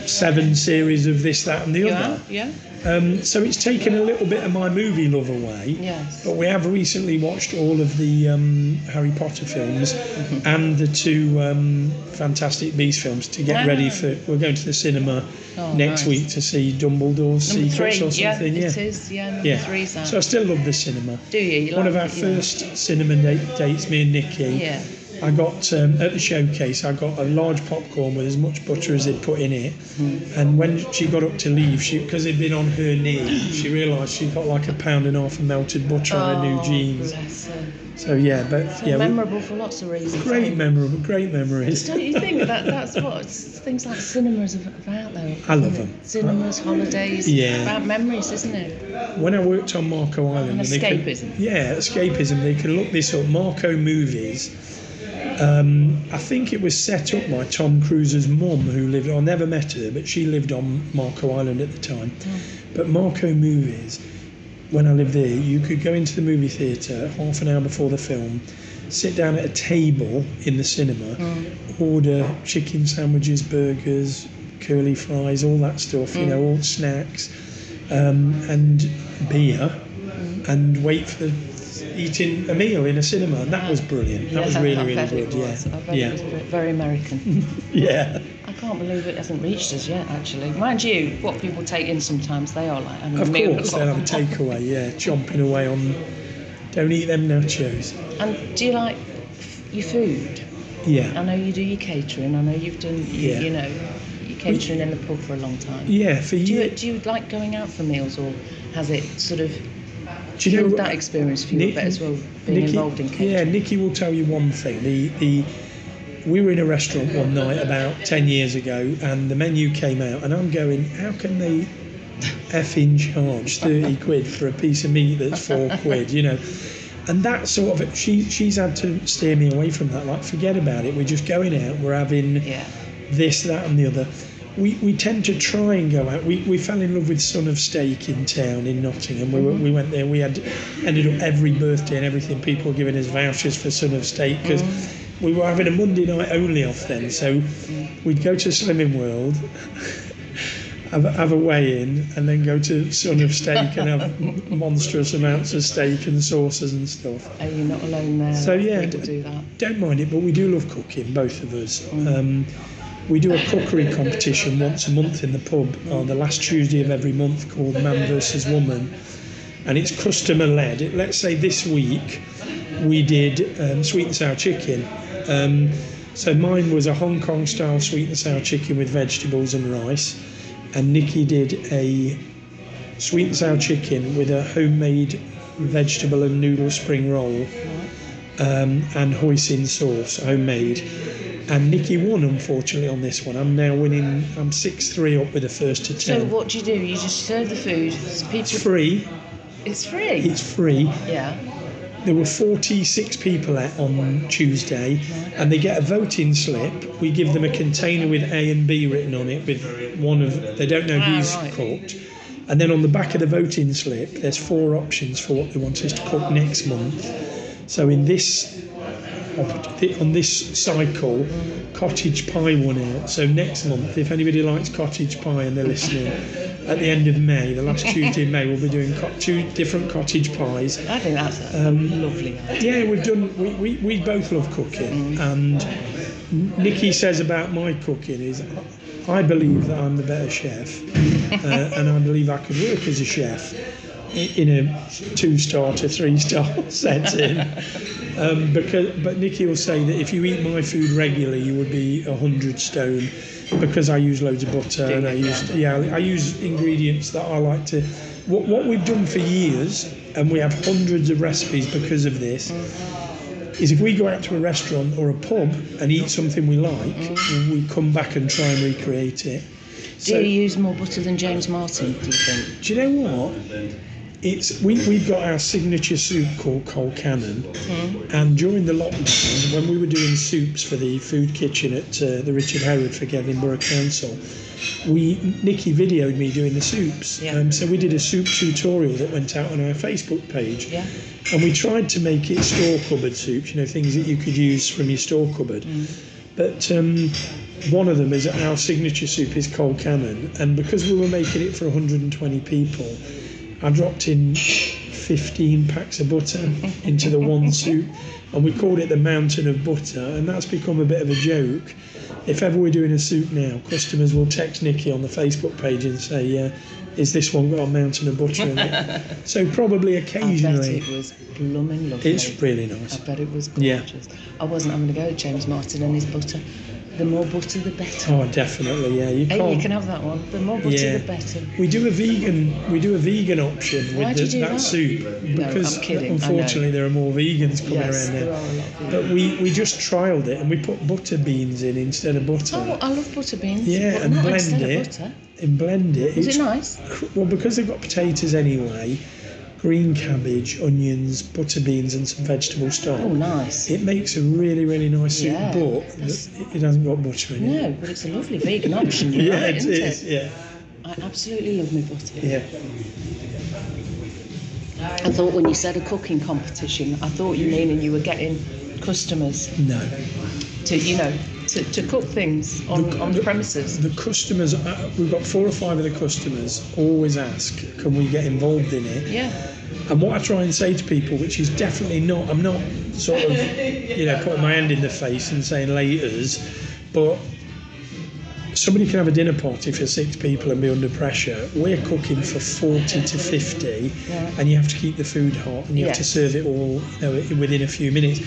seven series of this, that, and the other. Yeah. Um, so it's taken a little bit of my movie love away. Yes. But we have recently watched all of the um, Harry Potter films Mm-hmm. and the two um, Fantastic Beasts films to get Ah. ready for. We're going to the cinema Oh, next nice. week to see Dumbledore's Number Secrets three. or Yeah, something. it is. Yeah, number Yeah. three's. So I still love the cinema. Do you? you One like of our it, you know? first cinema date, dates, me and Nikky. Yeah. I got um, at the showcase. I got a large popcorn with as much butter as they'd put in it. Hmm. And when she got up to leave, she because it'd been on her knee, she realised she got like a pound and a half of melted butter on her new Oh, jeans. So yeah, but So yeah, we- memorable for lots of reasons. great memorable, great memories. Don't you think that that's what things like cinemas are about though? I love them. Cinemas, holidays. Yeah. About memories, isn't it? When I worked on Marco Island, And they could- escapism. yeah, escapism. They can look this up. Marco movies. Um, I think it was set up by Tom Cruise's mum, who lived. I never met her, but she lived on Marco Island at the time. But Marco movies, when I lived there, you could go into the movie theatre half an hour before the film, sit down at a table in the cinema, order chicken sandwiches, burgers, curly fries, all that stuff. You know, all snacks, um, and beer, and wait for the, eating a meal in a cinema. And that was mm. brilliant. That was really I really good. I Yeah, yeah, it was ve- very American. yeah. I can't believe it hasn't reached us yet. Actually, mind you, what people take in sometimes they are like having a Of meal. course, they'll have a takeaway. Yeah, chomping away on. Don't eat them nachos. And do you like your food? Yeah. I know you do your catering. I know you've done, you, Yeah. you know, your catering in the pub for a long time. Yeah, for Do you, you. do you like going out for meals, or has it sort of Do you know what- that experience for you Nick- bit as well, being Nikky- involved in catering? Yeah, Nikky will tell you one thing. The the we were in a restaurant one night about ten years ago, and the menu came out, and I'm going, how can they effing charge thirty quid for a piece of meat that's four quid? You know. And that sort of she she's had to steer me away from that. Like, forget about it. We're just going out. We're having Yeah. this, that, and the other. We, we tend to try and go out. We, we fell in love with Son of Steak in town in Nottingham. We, were, mm-hmm. we went there. We had ended up every birthday and everything. People were giving us vouchers for Son of Steak because mm-hmm. we were having a Monday night only off then. So we'd go to Slimming World, have, have a weigh in, and then go to Son of Steak and have monstrous amounts of steak and sauces and stuff. Are you not alone there? So, yeah, People do that. Don't mind it, but we do love cooking, both of us. Mm. Um, we do a cookery competition once a month in the pub on the last Tuesday of every month called Man versus Woman, and it's customer led. Let's say this week we did um, sweet and sour chicken. Um, so mine was a Hong Kong style sweet and sour chicken with vegetables and rice, and Nikky did a sweet and sour chicken with a homemade vegetable and noodle spring roll um, and hoisin sauce, homemade. And Nikky won, unfortunately, on this one. I'm now winning. I'm six three up with the first to ten. So what do you do? You just serve the food. People, it's free. It's free. It's free. yeah. There were 46 people at on Tuesday, and they get a voting slip. We give them a container with A and B written on it, with one of they don't know Ah, who's right. cooked. And then on the back of the voting slip, there's four options for what they want us to cook next month. So in this on this cycle, cottage pie won out. So next month, if anybody likes cottage pie and they're listening, at the end of May, the last Tuesday in May, we'll be doing co- two different cottage pies. I think that's Um, lovely. Yeah, we've done. We, we, we both love cooking, and Nikky says about my cooking is, I believe that I'm the better chef, uh, and I believe I could work as a chef in a two-star to three-star setting. Um, because, but Nikky will say that if you eat my food regularly, you would be a hundred stone, because I use loads of butter and I use yeah I use ingredients that I like to. What, what we've done for years, and we have hundreds of recipes because of this, is if we go out to a restaurant or a pub and eat something we like, we come back and try and recreate it. Do you use more butter than James Martin? Do you think? Do you know what? It's we, we've got our signature soup called Colcannon, and during the lockdown, when we were doing soups for the food kitchen at uh, the Richard Hereford Gedling Borough Council, we Nikky videoed me doing the soups. Yeah. Um, so we did a soup tutorial that went out on our Facebook page, Yeah. and we tried to make it store cupboard soups. You know, things that you could use from your store cupboard. But um, one of them is our signature soup is colcannon, and because we were making it for 120 people, I dropped in 15 packs of butter into the one soup, and we called it the mountain of butter, and that's become a bit of a joke. If ever we're doing a soup now, customers will text Nikky on the Facebook page and say, "Yeah, is this one got a mountain of butter in it?" so probably occasionally. I bet it was blooming lovely. it's really nice. I bet it was gorgeous. Yeah. I wasn't having to go with James Martin and his butter. The more butter, the better. Oh, definitely, yeah. You can't. you can have that one. The more butter, Yeah. the better. We do a vegan. We do a vegan option with Why do the, you do that, that? soup No, because I'm kidding, unfortunately there are more vegans coming Yes, around there now. are a lot of But we, we just trialled it and we put butter beans in instead of butter. Oh, I love butter beans. Yeah, but and blend instead it. Of butter. and blend it. Was It's it nice? well because they've got potatoes anyway, green cabbage, onions, butter beans, and some vegetable stock. Oh, nice. It makes a really really nice soup, Yeah, but it hasn't got butter in it. No, but it's a lovely vegan option. Yeah, right, it is. it? Yeah, I absolutely love my butter. yeah. I thought when you said a cooking competition, I thought you meaning you were getting customers No. to, you know, to, to cook things on, The- on the- premises. The customers, uh, we've got four or five of the customers always ask, can we get involved in it? Yeah. And what I try and say to people, which is definitely not, I'm not sort of, you know, putting my hand in the face and saying laters, but somebody can have a dinner party for six people and be under pressure. We're cooking for 40 to 50, Yeah. and you have to keep the food hot and you have to serve it all you know, within a few minutes.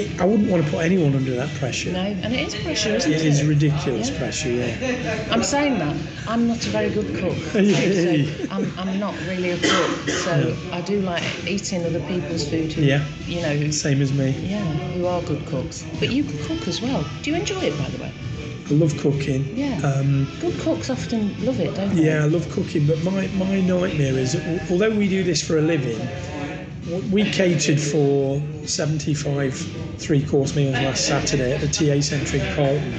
It, I wouldn't want to put anyone under that pressure. No, and it is pressure, isn't it? It is ridiculous Yeah. pressure, yeah. I'm saying that. I'm not a very good cook. Yay. so I'm, I'm not really a cook. So I do like eating other people's food who, Yeah. you know, who, Same as me. yeah, who are good cooks. But you can cook as well. Do you enjoy it, by the way? I love cooking. Yeah. Um, Good cooks often love it, don't they? Yeah, I love cooking, but my, my nightmare is although we do this for a living, we catered for 75 three course meals last Saturday at the TA Centre in Carlton.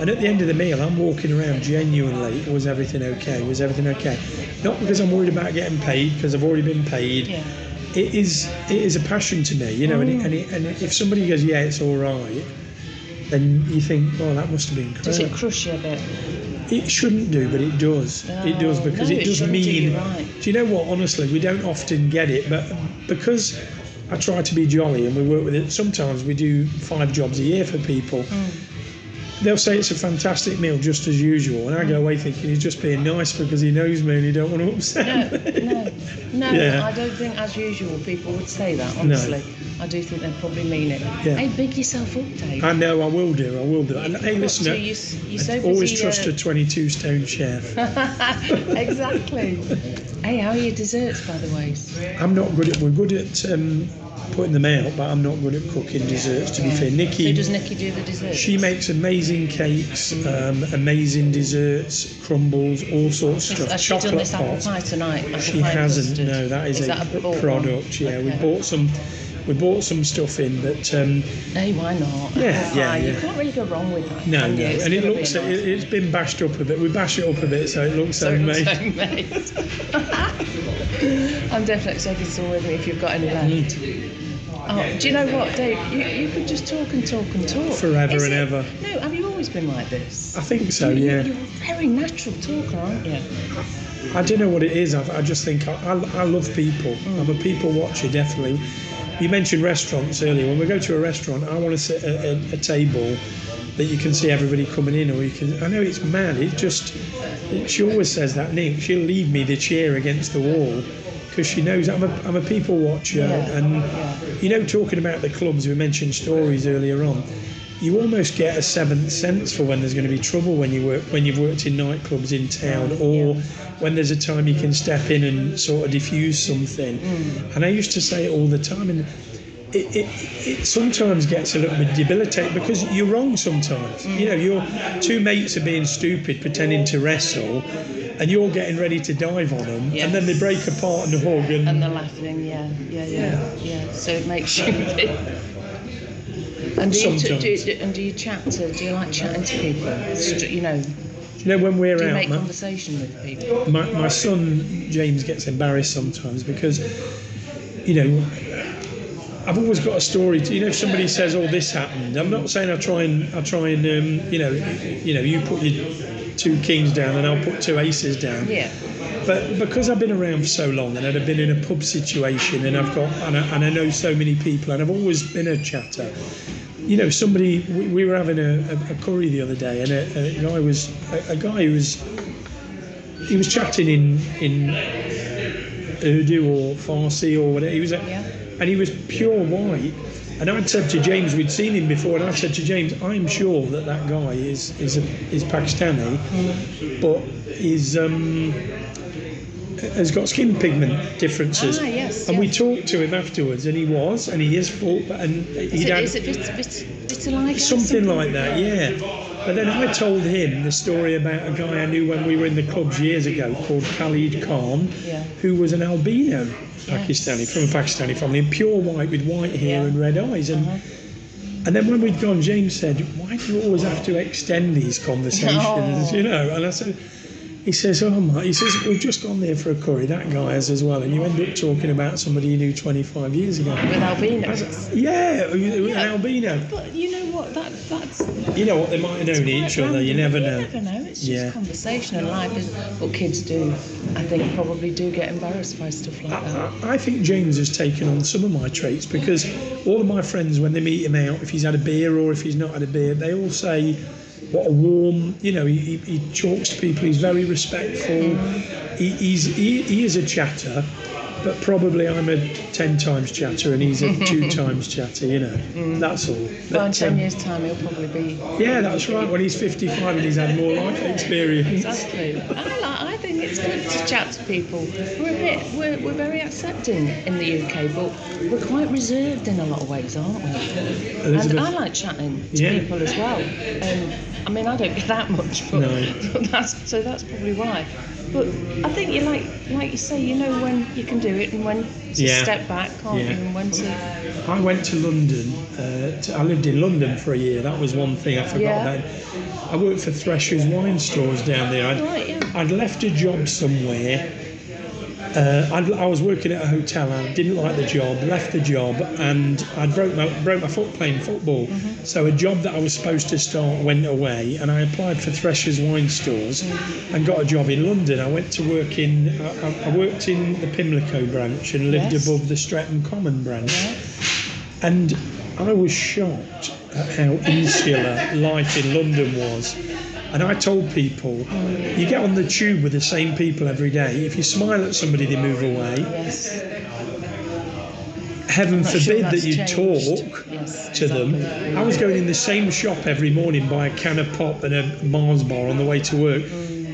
And at the end of the meal, I'm walking around genuinely, was everything okay? Was everything okay? Not because I'm worried about getting paid, because I've already been paid. Yeah. It is it is a passion to me, you know. And, it, and, it, and if somebody goes, yeah, it's all right, then you think, oh, that must have been Does it crush you a bit? It shouldn't do, but it does. it does because no, it does do, mean. you're right. Do you know what? Honestly, we don't often get it, but because I try to be jolly and we work with it. Sometimes we do five jobs a year for people. Mm. They'll say it's a fantastic meal, just as usual, and I go away thinking he's just being nice because he knows me and he don't want to upset me. No, no, no. Yeah. I don't think, as usual, people would say that. Honestly, I do think they probably mean it. Yeah. Hey, big yourself up, Dave. I know I will do. I will do. And hey, listen, to, you, you're so always busy, trust uh, a 22 stone chef. exactly. hey, how are your desserts, by the way? I'm not good at. We're good at um, putting them out, but I'm not good at cooking desserts. To be fair, Nikky. So does Nikky do the desserts? She makes amazing cakes, um, amazing desserts, crumbles, all sorts of stuff. Has she done Chocolate this apple pie tonight? Apple She pie hasn't. custard? No, that is, Is a, that a bought one? product. Yeah, we bought some. We bought some stuff in that. Um, Hey, why not? Yeah, Apple yeah, You yeah. can't really go wrong with that. no, no. And it be looks. a nice It, it's been bashed up a bit. We bash it up a bit so it looks So it looks homemade. homemade. I'm definitely taking some with me if you've got any left. Oh, do you know what, Dave? You, you could just talk and talk and talk. Forever Is and it- ever. No, have you always been like this? I think so. You- Yeah. You're a very natural talker, aren't you? I don't know what it is. I, I just think I, I, I love people. Mm. I'm a people watcher, definitely. You mentioned restaurants earlier. When we go to a restaurant, I want to sit at a, a table that you can see everybody coming in, or you can. I know it's mad. It just. She always says that, Nick. She'll leave me the chair against the wall because she knows I'm a, I'm a people watcher. Yeah, And you know, talking about the clubs, we mentioned stories earlier on. You almost get a seventh sense for when there's going to be trouble when you work when you've worked in nightclubs in town, or Yeah. when there's a time you can step in and sort of diffuse something. Mm. And I used to say it all the time, and it, it, it sometimes gets a little bit debilitating because you're wrong sometimes. Mm. You know, your two mates are being stupid, pretending to wrestle, and you're getting ready to dive on them, and then they break apart and hug, and, And the laughing, yeah, yeah, yeah, yeah. So it makes you. And do you, Sometimes. do, you- and do you chat to? Do you like chatting to people? You know, you know when we're do you out, make man, conversation with people? my, my son James gets embarrassed sometimes because, you know, I've always got a story. To, you know, if somebody says, "Oh, this happened," I'm not saying I try and I try and um, you know, you know, you put your two kings down and I'll put two aces down. Yeah. But because I've been around for so long and I've been in a pub situation and I've got and I, and I know so many people and I've always been a chatter. You know, somebody we, we were having a, a, curry the other day and a, a guy was a, a guy who was he was chatting in in Urdu or Farsi or whatever. He was, a, Yeah. and he was pure white. And I'd said to James, we'd seen him before, and I said to James, I'm sure that that guy is is a, is Pakistani, but is um, has got skin pigment differences. Ah, yes, And we talked to him afterwards, and he was, and he is full, and he'd had is it vit, vit, vitiligo? something like that, yeah. But then I told him the story about a guy I knew when we were in the clubs years ago called Khalid Khan, Yeah. who was an albino Pakistani from a Pakistani family, pure white with white hair Yeah. and red eyes. And Uh-huh. and then when we'd gone, James said, "Why do you always have to extend these conversations?" Oh. You know, and I said. He says, "Oh my!" He says, "We've just gone there for a curry. That guy has as well." And you end up talking about somebody you knew 25 years ago. With albinos. Yeah, who- who- an Yeah. albino. But you know what? That that's You know what? They might have known each quite other. You never know. You never know. It's just Yeah. conversation and life is what kids do. I think probably do get embarrassed by stuff like that. I, I think James has taken on some of my traits because all of my friends, when they meet him out, if he's had a beer or if he's not had a beer, they all say, "What a warm!" You know, he, he, talks to people. He's very respectful. He, he's he, he is a chatter, but probably I'm a ten times chatter and he's a two times chatter. You know, that's all. But in 10 um, years' time, he'll probably be. yeah, that's right. When he's 55 and he's had more life experience. Exactly. I, like, I think it's good to chat to people. We're a bit, we're, we're very accepting in the UK, but we're quite reserved in a lot of ways, aren't we? And I like chatting to Yeah. people as well. Um, I mean, I don't get that much, but No. that's so that's probably why. But I think you like, like you say, you know when you can do it and when to Yeah. step back, can't Yeah. you? And when to. I went to London. Uh, to, I lived in London for a year. That was one thing I forgot Yeah. about. I worked for Thresher's wine stores down there. I'd, Right, yeah. I'd left a job somewhere. Uh, I was working at a hotel. I didn't like the job. Left the job, and I broke my broke my foot playing football. Mm-hmm. So a job that I was supposed to start went away, and I applied for Thresher's wine stores, Mm. and got a job in London. I went to work in. I, I- worked in the Pimlico branch and lived Yes. above the Streatham Common branch. And I was shocked at how insular life in London was. And I told people, you get on the tube with the same people every day. If you smile at somebody, they move away. Yes. Heaven I'm not sure forbid that you changed. talk Yes, to them. I was going in the same shop every morning, buy a can of pop and a Mars bar on the way to work,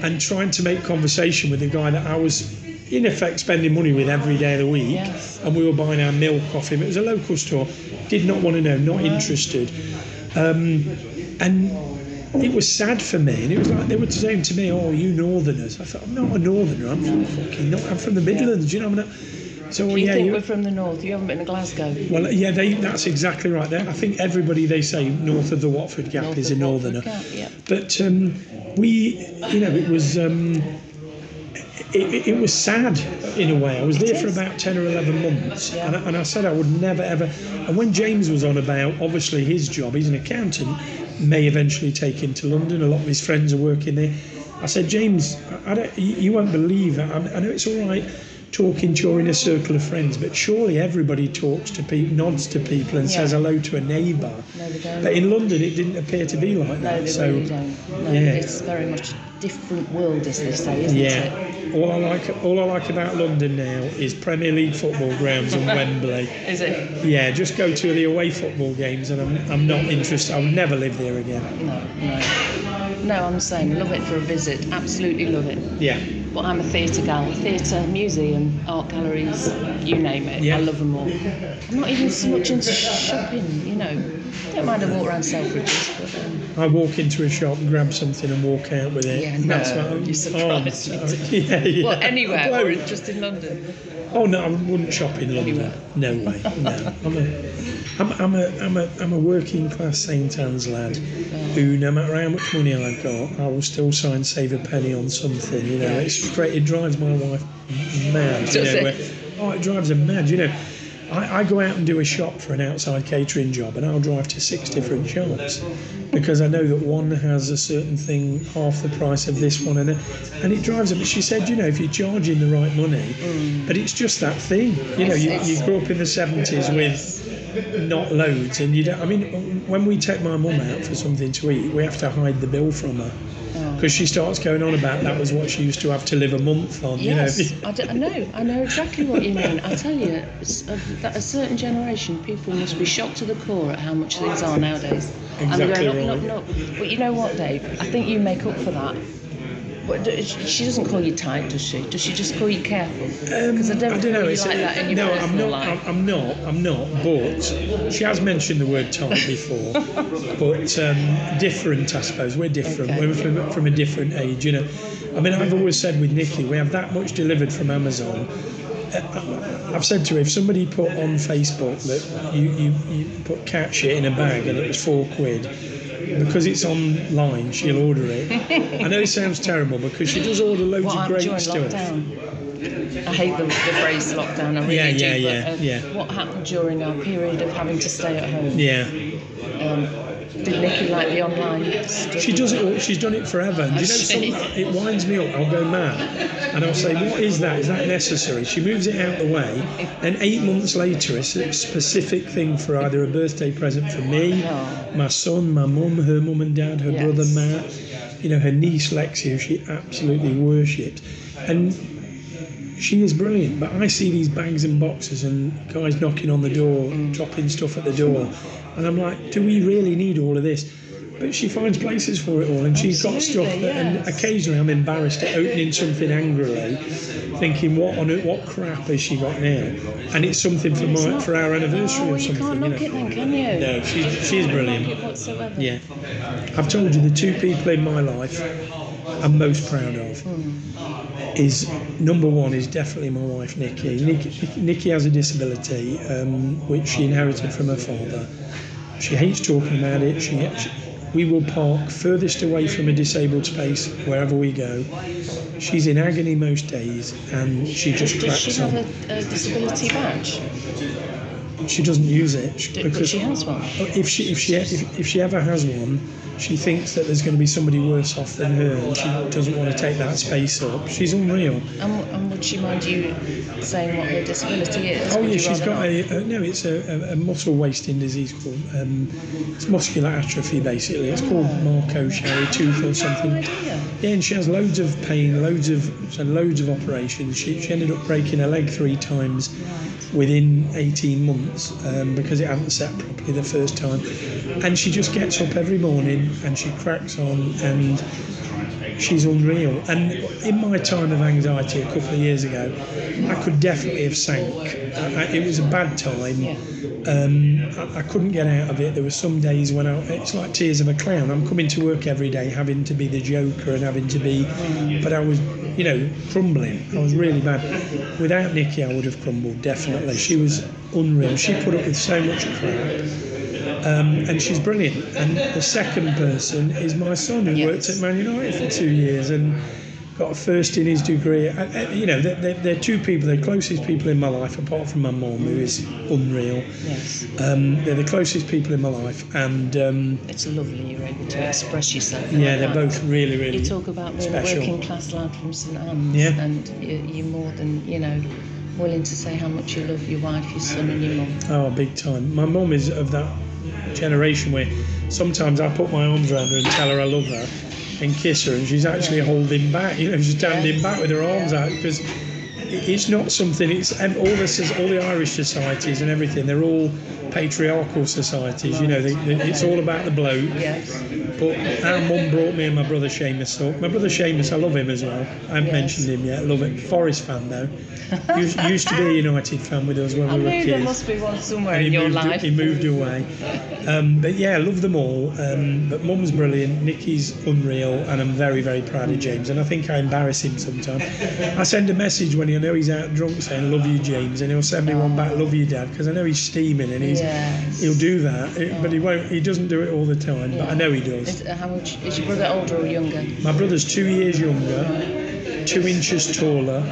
and trying to make conversation with the guy that I was, in effect, spending money with every day of the week. Yes. And we were buying our milk off him. It was a local store. Did not want to know, not interested. Um, and it was sad for me. And it was like they were saying to me, "Oh, you Northerners." I thought, "I'm not a Northerner. I'm from fucking. Not, I'm from the Midlands. You know, I'm not." So You yeah, think you- we're from the north? You haven't been to Glasgow. well, yeah, they, that's exactly right. There, I think everybody they say north of the Watford Gap North is a northerner. Gap, yeah. But um, we, you know, it was um, it, it, it was sad in a way. I was there for about ten or eleven months, Yeah. and, I, and I said I would never ever. And when James was on about obviously his job, he's an accountant, may eventually take him to London. A lot of his friends are working there. I said, James, I don't, you won't believe it. I, know it's all right talking to you in a circle of friends, but surely everybody talks to people, nods to people, and Yeah. says hello to a neighbour. No. But in London, it didn't appear to be like No, that. so, really. No, yeah. it's very much different world, they say, isn't yeah. it? All I like, all I like about London now is Premier League football grounds and Wembley. Is it? Yeah, just go to the away football games, and I'm, I'm not interested. I'll never live there again. No, no. No, I'm saying love it for a visit. Absolutely love it. Yeah, But I'm a theatre gal, theatre, museum, art galleries, you name it. Yeah. I love them all. I'm not even so much into shopping, you know. Don't mind a walk around Selfridges, but um, I walk into a shop, and grab something, and walk out with it. Yeah, That's no, what I'm- you surprised oh, to- yeah, yeah. well, anywhere or just in London. Oh no, I wouldn't shop in London. Anywhere. No way. No, I'm a, I'm, I'm a, I'm a, I'm a working class St Anne's lad who, no matter how much money I've got, I will still try and save a penny on something. You know, it's great. It drives my wife mad. You know, where- oh, it drives her mad. You know, I, I go out and do a shop for an outside catering job, and I'll drive to six different shops because I know that one has a certain thing half the price of this one, and and it drives them. But she said, you know, if you're charging the right money, mm. but it's just that thing. You know, you, you grew up in the '70s with not loads, and you don't. I mean, when we take my mum out for something to eat, we have to hide the bill from her oh, because she starts going on about that was what she used to have to live a month on. Yes, You know, I, d- I know. I know exactly what you mean. I tell you, a, uh, that a certain generation, people must be shocked to the core at how much things are nowadays. and they're Exactly going up, right. up, up. But you know what, Dave? I think you make up for that. D- she doesn't call you tight, does she? Does she just call you careful? Because I don't, Um, I don't know. call you It's like that in your no, I'm not. life. I'm, I'm not. I'm not. But she has mentioned the word tight before. but um, different, I suppose. We're different. Okay. We're from, from a different age. You know. I mean, I've always said with Nikky, we have that much delivered from Amazon. Uh, I've said to her, if somebody put on Facebook that you, you, you put cat shit in a bag and it was four quid, because it's online, she'll order it. I know it sounds terrible because she does order loads what of great stuff. lockdown? I hate the, the phrase lockdown. I really Yeah, do. yeah, but, yeah, uh, yeah. What happened during our period of having to stay at home? Yeah. Um, did Nikky like the online stuff? She does it all. She's done it forever. And do you know, some, it winds me up. I'll go mad, and I'll say, "What is that? Is that necessary?" She moves it out the way, and eight months later, it's a specific thing for either a birthday present for me, Oh. my son, my mum, her mum and dad, her Yes. brother Matt, you know, her niece Lexi, who she absolutely worshipped, and. She is brilliant, but I see these bags and boxes and guys knocking on the door, Mm. dropping stuff at the door, and I'm like, do we really need all of this? But she finds places for it all, and she's got stuff. That, and occasionally, I'm embarrassed at opening something angrily, thinking, what on what crap has she got now? And it's something for It's my not- for our anniversary Oh, or you something. can't you knock know. it then, can you? No, she's she's brilliant. whatsoever. Yeah, I've told you the two people in my life I'm most proud of is number one is definitely my wife Nikky. Nikky, Nikky has a disability um, which she inherited from her father. She hates talking about it. She, she we will park furthest away from a disabled space wherever we go. She's in agony most days, and she just Does she have on. a, a disability badge? She doesn't use it D- But she has one. if she if she if, if she ever has one, she thinks that there's going to be somebody worse off than her, and she doesn't want to take that space up. She's unreal. And, and would she mind you saying what her disability is? Oh yeah, she's got not? a, no. It's a, a, muscle wasting disease called um, it's muscular atrophy. Basically, it's called Marco-Sherry tooth or something. Oh, idea. Yeah, and she has loads of pain, loads of so loads of operations. She, she ended up breaking her leg three times within 18 months um, because it hadn't set properly the first time. And she just gets up every morning and she cracks on and she's unreal. And in my time of anxiety a couple of years ago, I could definitely have sank. I, I, it was a bad time. Yeah. Um, I, I couldn't get out of it. There were some days when I, it's like tears of a clown. I'm coming to work every day having to be the joker and having to be, but I was, you know, crumbling. I was really bad. Without Nikky, I would have crumbled definitely. She was unreal. She put up with so much crap. Um, and she's brilliant. And the second person is my son, who Yes. worked at Man United for two years and got a first in his degree. I, I, you know, they're, they're, two people, they're the closest people in my life, apart from my mum, who is unreal. Yes. Um, they're the closest people in my life, and um, It's lovely you're able to express yourself. yeah, like they're that. both really, really. You talk about being a working class lad from St Anne's, Yeah. and you- you're more than you know willing to say how much you love your wife, your son, and your mum. Oh, big time. My mum is of that generation where sometimes I put my arms around her and tell her I love her and kiss her, and she's actually holding back. You know, she's standing Yes. back with her arms out because it's not something. It's and all this is all the Irish societies and everything. They're all patriarchal societies. You know, they, they, it's all about the bloke. Yes. But our mum brought me and my brother Seamus up. My brother Seamus, I love him as well. I haven't Yes. mentioned him yet. Love him. Forest fan though. used, used to be a United fan with us when I we were kids there must be one somewhere and in he your moved, life. he moved away. Um, but yeah, I love them all. Um, but Mum's brilliant, Nikky's unreal, and I'm very, very proud of James. And I think I embarrass him sometimes. I send a message when I know he's out drunk saying, Love you, James, and he'll send me one back, Love you, Dad, because I know he's steaming and he's. Yes. He'll do that, it- but he won't. He doesn't do it all the time. But I know he does. Is, how much is your brother older or younger? My brother's two years younger, two inches taller,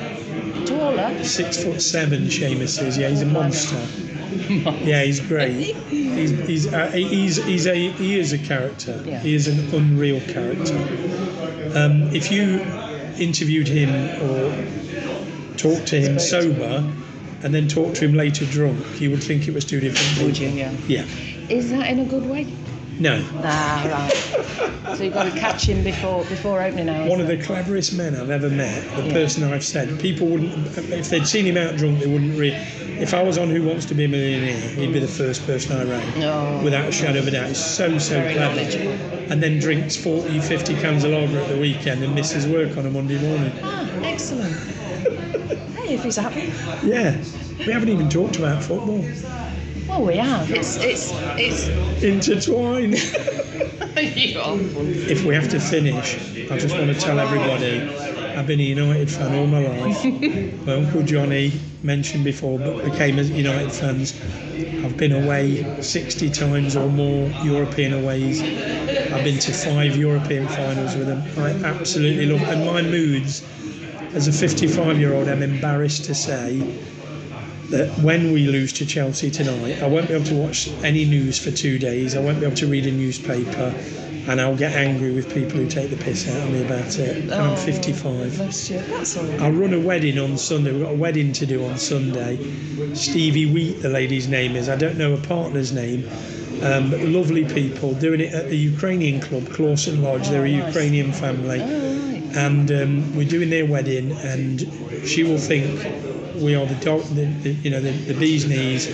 Taller. six foot seven. Seamus is. Yeah, he's a monster. Yeah, he's great. He's he's uh, he's he's a he is a character. Yeah. He is an unreal character. Um, if you interviewed him or talked to him sober, and then talk to him later drunk, you would think it was two different Would people. you? Yeah. Yeah. Is that in a good way? No. Ah, right. so you've got to catch him before before opening hours. One of the cleverest men I've ever met, the Yeah. person I've said, people wouldn't, if they'd seen him out drunk, they wouldn't really. If I was on Who Wants to Be a Millionaire, he'd be the first person I rang. Oh. Without a shadow of a doubt. He's so, so Very clever. knowledgeable. And then drinks 40, 50 cans of lager at the weekend and misses work on a Monday morning. Ah, excellent. Hey, if he's happy. Yeah. We haven't even talked about football. Well, we have. It's it's it's. Intertwined. you are funny. if we have to finish, I just want to tell everybody I've been a United fan all my life. my uncle Johnny mentioned before, but became a United fans. I've been away 60 times or more European aways. I've been to five European finals with them. I absolutely love And my moods, as a 55 year old, I'm embarrassed to say that when we lose to Chelsea tonight, I won't be able to watch any news for two days. I won't be able to read a newspaper, and I'll get angry with people who take the piss out of me about it. And I'm Oh, 55. Bless you. That's all right. I'll run a wedding on Sunday. We've got a wedding to do on Sunday. Stevie Wheat, the lady's name is. I don't know her partner's name. Um, lovely people doing it at the Ukrainian club, Clawson Lodge. They're a Oh, nice. Ukrainian family Oh. And um, we're doing their wedding, and she will think we are the, dog, the, the you know the, the bee's knees.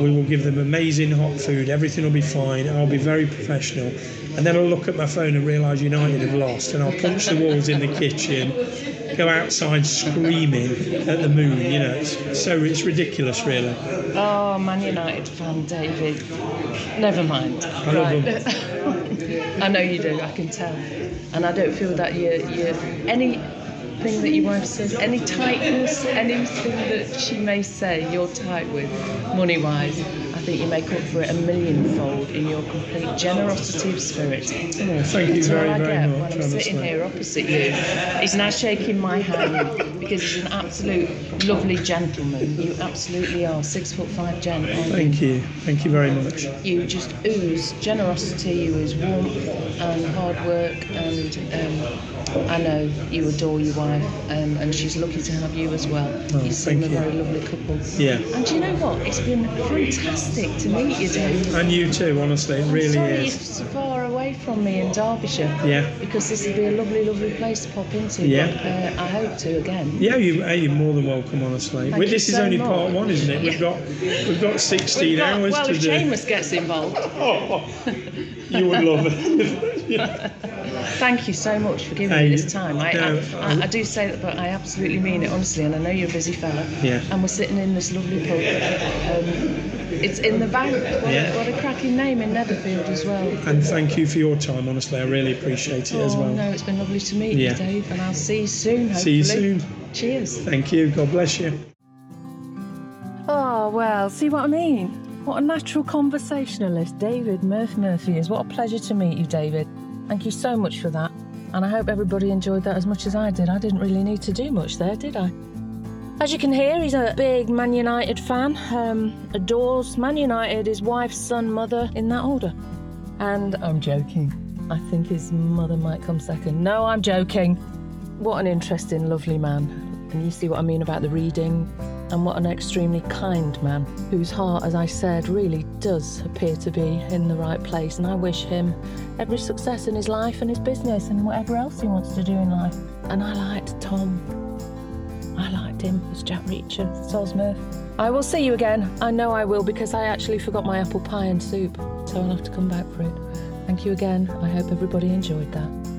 We will give them amazing hot food. Everything will be fine. I'll be very professional, and then I'll look at my phone and realise United have lost, and I'll punch the walls in the kitchen, go outside screaming at the moon. You know, it's, so it's ridiculous, really. Oh, Man United fan, David. Never mind. I love them. I know you do. I can tell, and I don't feel that you you anything that your wife says, any tightness, anything that she may say, you're tight with, money wise. Think you make up for it a millionfold in your complete generosity of spirit. Thank you That's very, I very get much. when I'm sitting honestly. here opposite you. He's now shaking my hand because he's an absolute lovely gentleman. You absolutely are. Six foot five gent. you? Thank you, thank you very much. You just ooze generosity, you ooze warmth and hard work, and um, I know you adore your wife, um, and she's lucky to have you as well. Oh, you seem a you. very lovely couple. Yeah. And do you know what? It's been fantastic to meet you, Dave. And you too, honestly, it really sorry is. you're so far away from me in Derbyshire. Yeah. Because this would be a lovely, lovely place to pop into. Yeah. But, uh, I hope to again. Yeah, you, you're more than welcome, honestly. Well, this is only much. part one, isn't it? We've got we've got 16 We've got- hours well, to if do. Seamus gets involved. Oh, you would love it. yeah. Thank you so much for giving Hey, me this time. I, no, I, I, I do say that, but I absolutely mean it honestly, and I know you're a busy fella. Yeah. And we're sitting in this lovely pub. Um, it's in the bank. What, Yeah. a, what a cracking name in Netherfield as well. And thank you for your time, honestly. I really appreciate it as oh well. no, it's been lovely to meet Yeah. you, Dave, and I'll see you soon. Hopefully. See you soon. Cheers. Thank you. God bless you. Oh, well, see what I mean? What a natural conversationalist David Murph Murphy is. What a pleasure to meet you, David. Thank you so much for that. And I hope everybody enjoyed that as much as I did. I didn't really need to do much there, did I? As you can hear, he's a big Man United fan, um, adores Man United, his wife, son, mother, in that order. And I'm joking. I think his mother might come second. No, I'm joking. What an interesting, lovely man. And you see what I mean about the reading. And what an extremely kind man, whose heart, as I said, really does appear to be in the right place. And I wish him every success in his life and his business and whatever else he wants to do in life. And I liked Tom. I liked him as Jack Reacher, Sosmurf. I will see you again. I know I will because I actually forgot my apple pie and soup, so I'll have to come back for it. Thank you again. I hope everybody enjoyed that.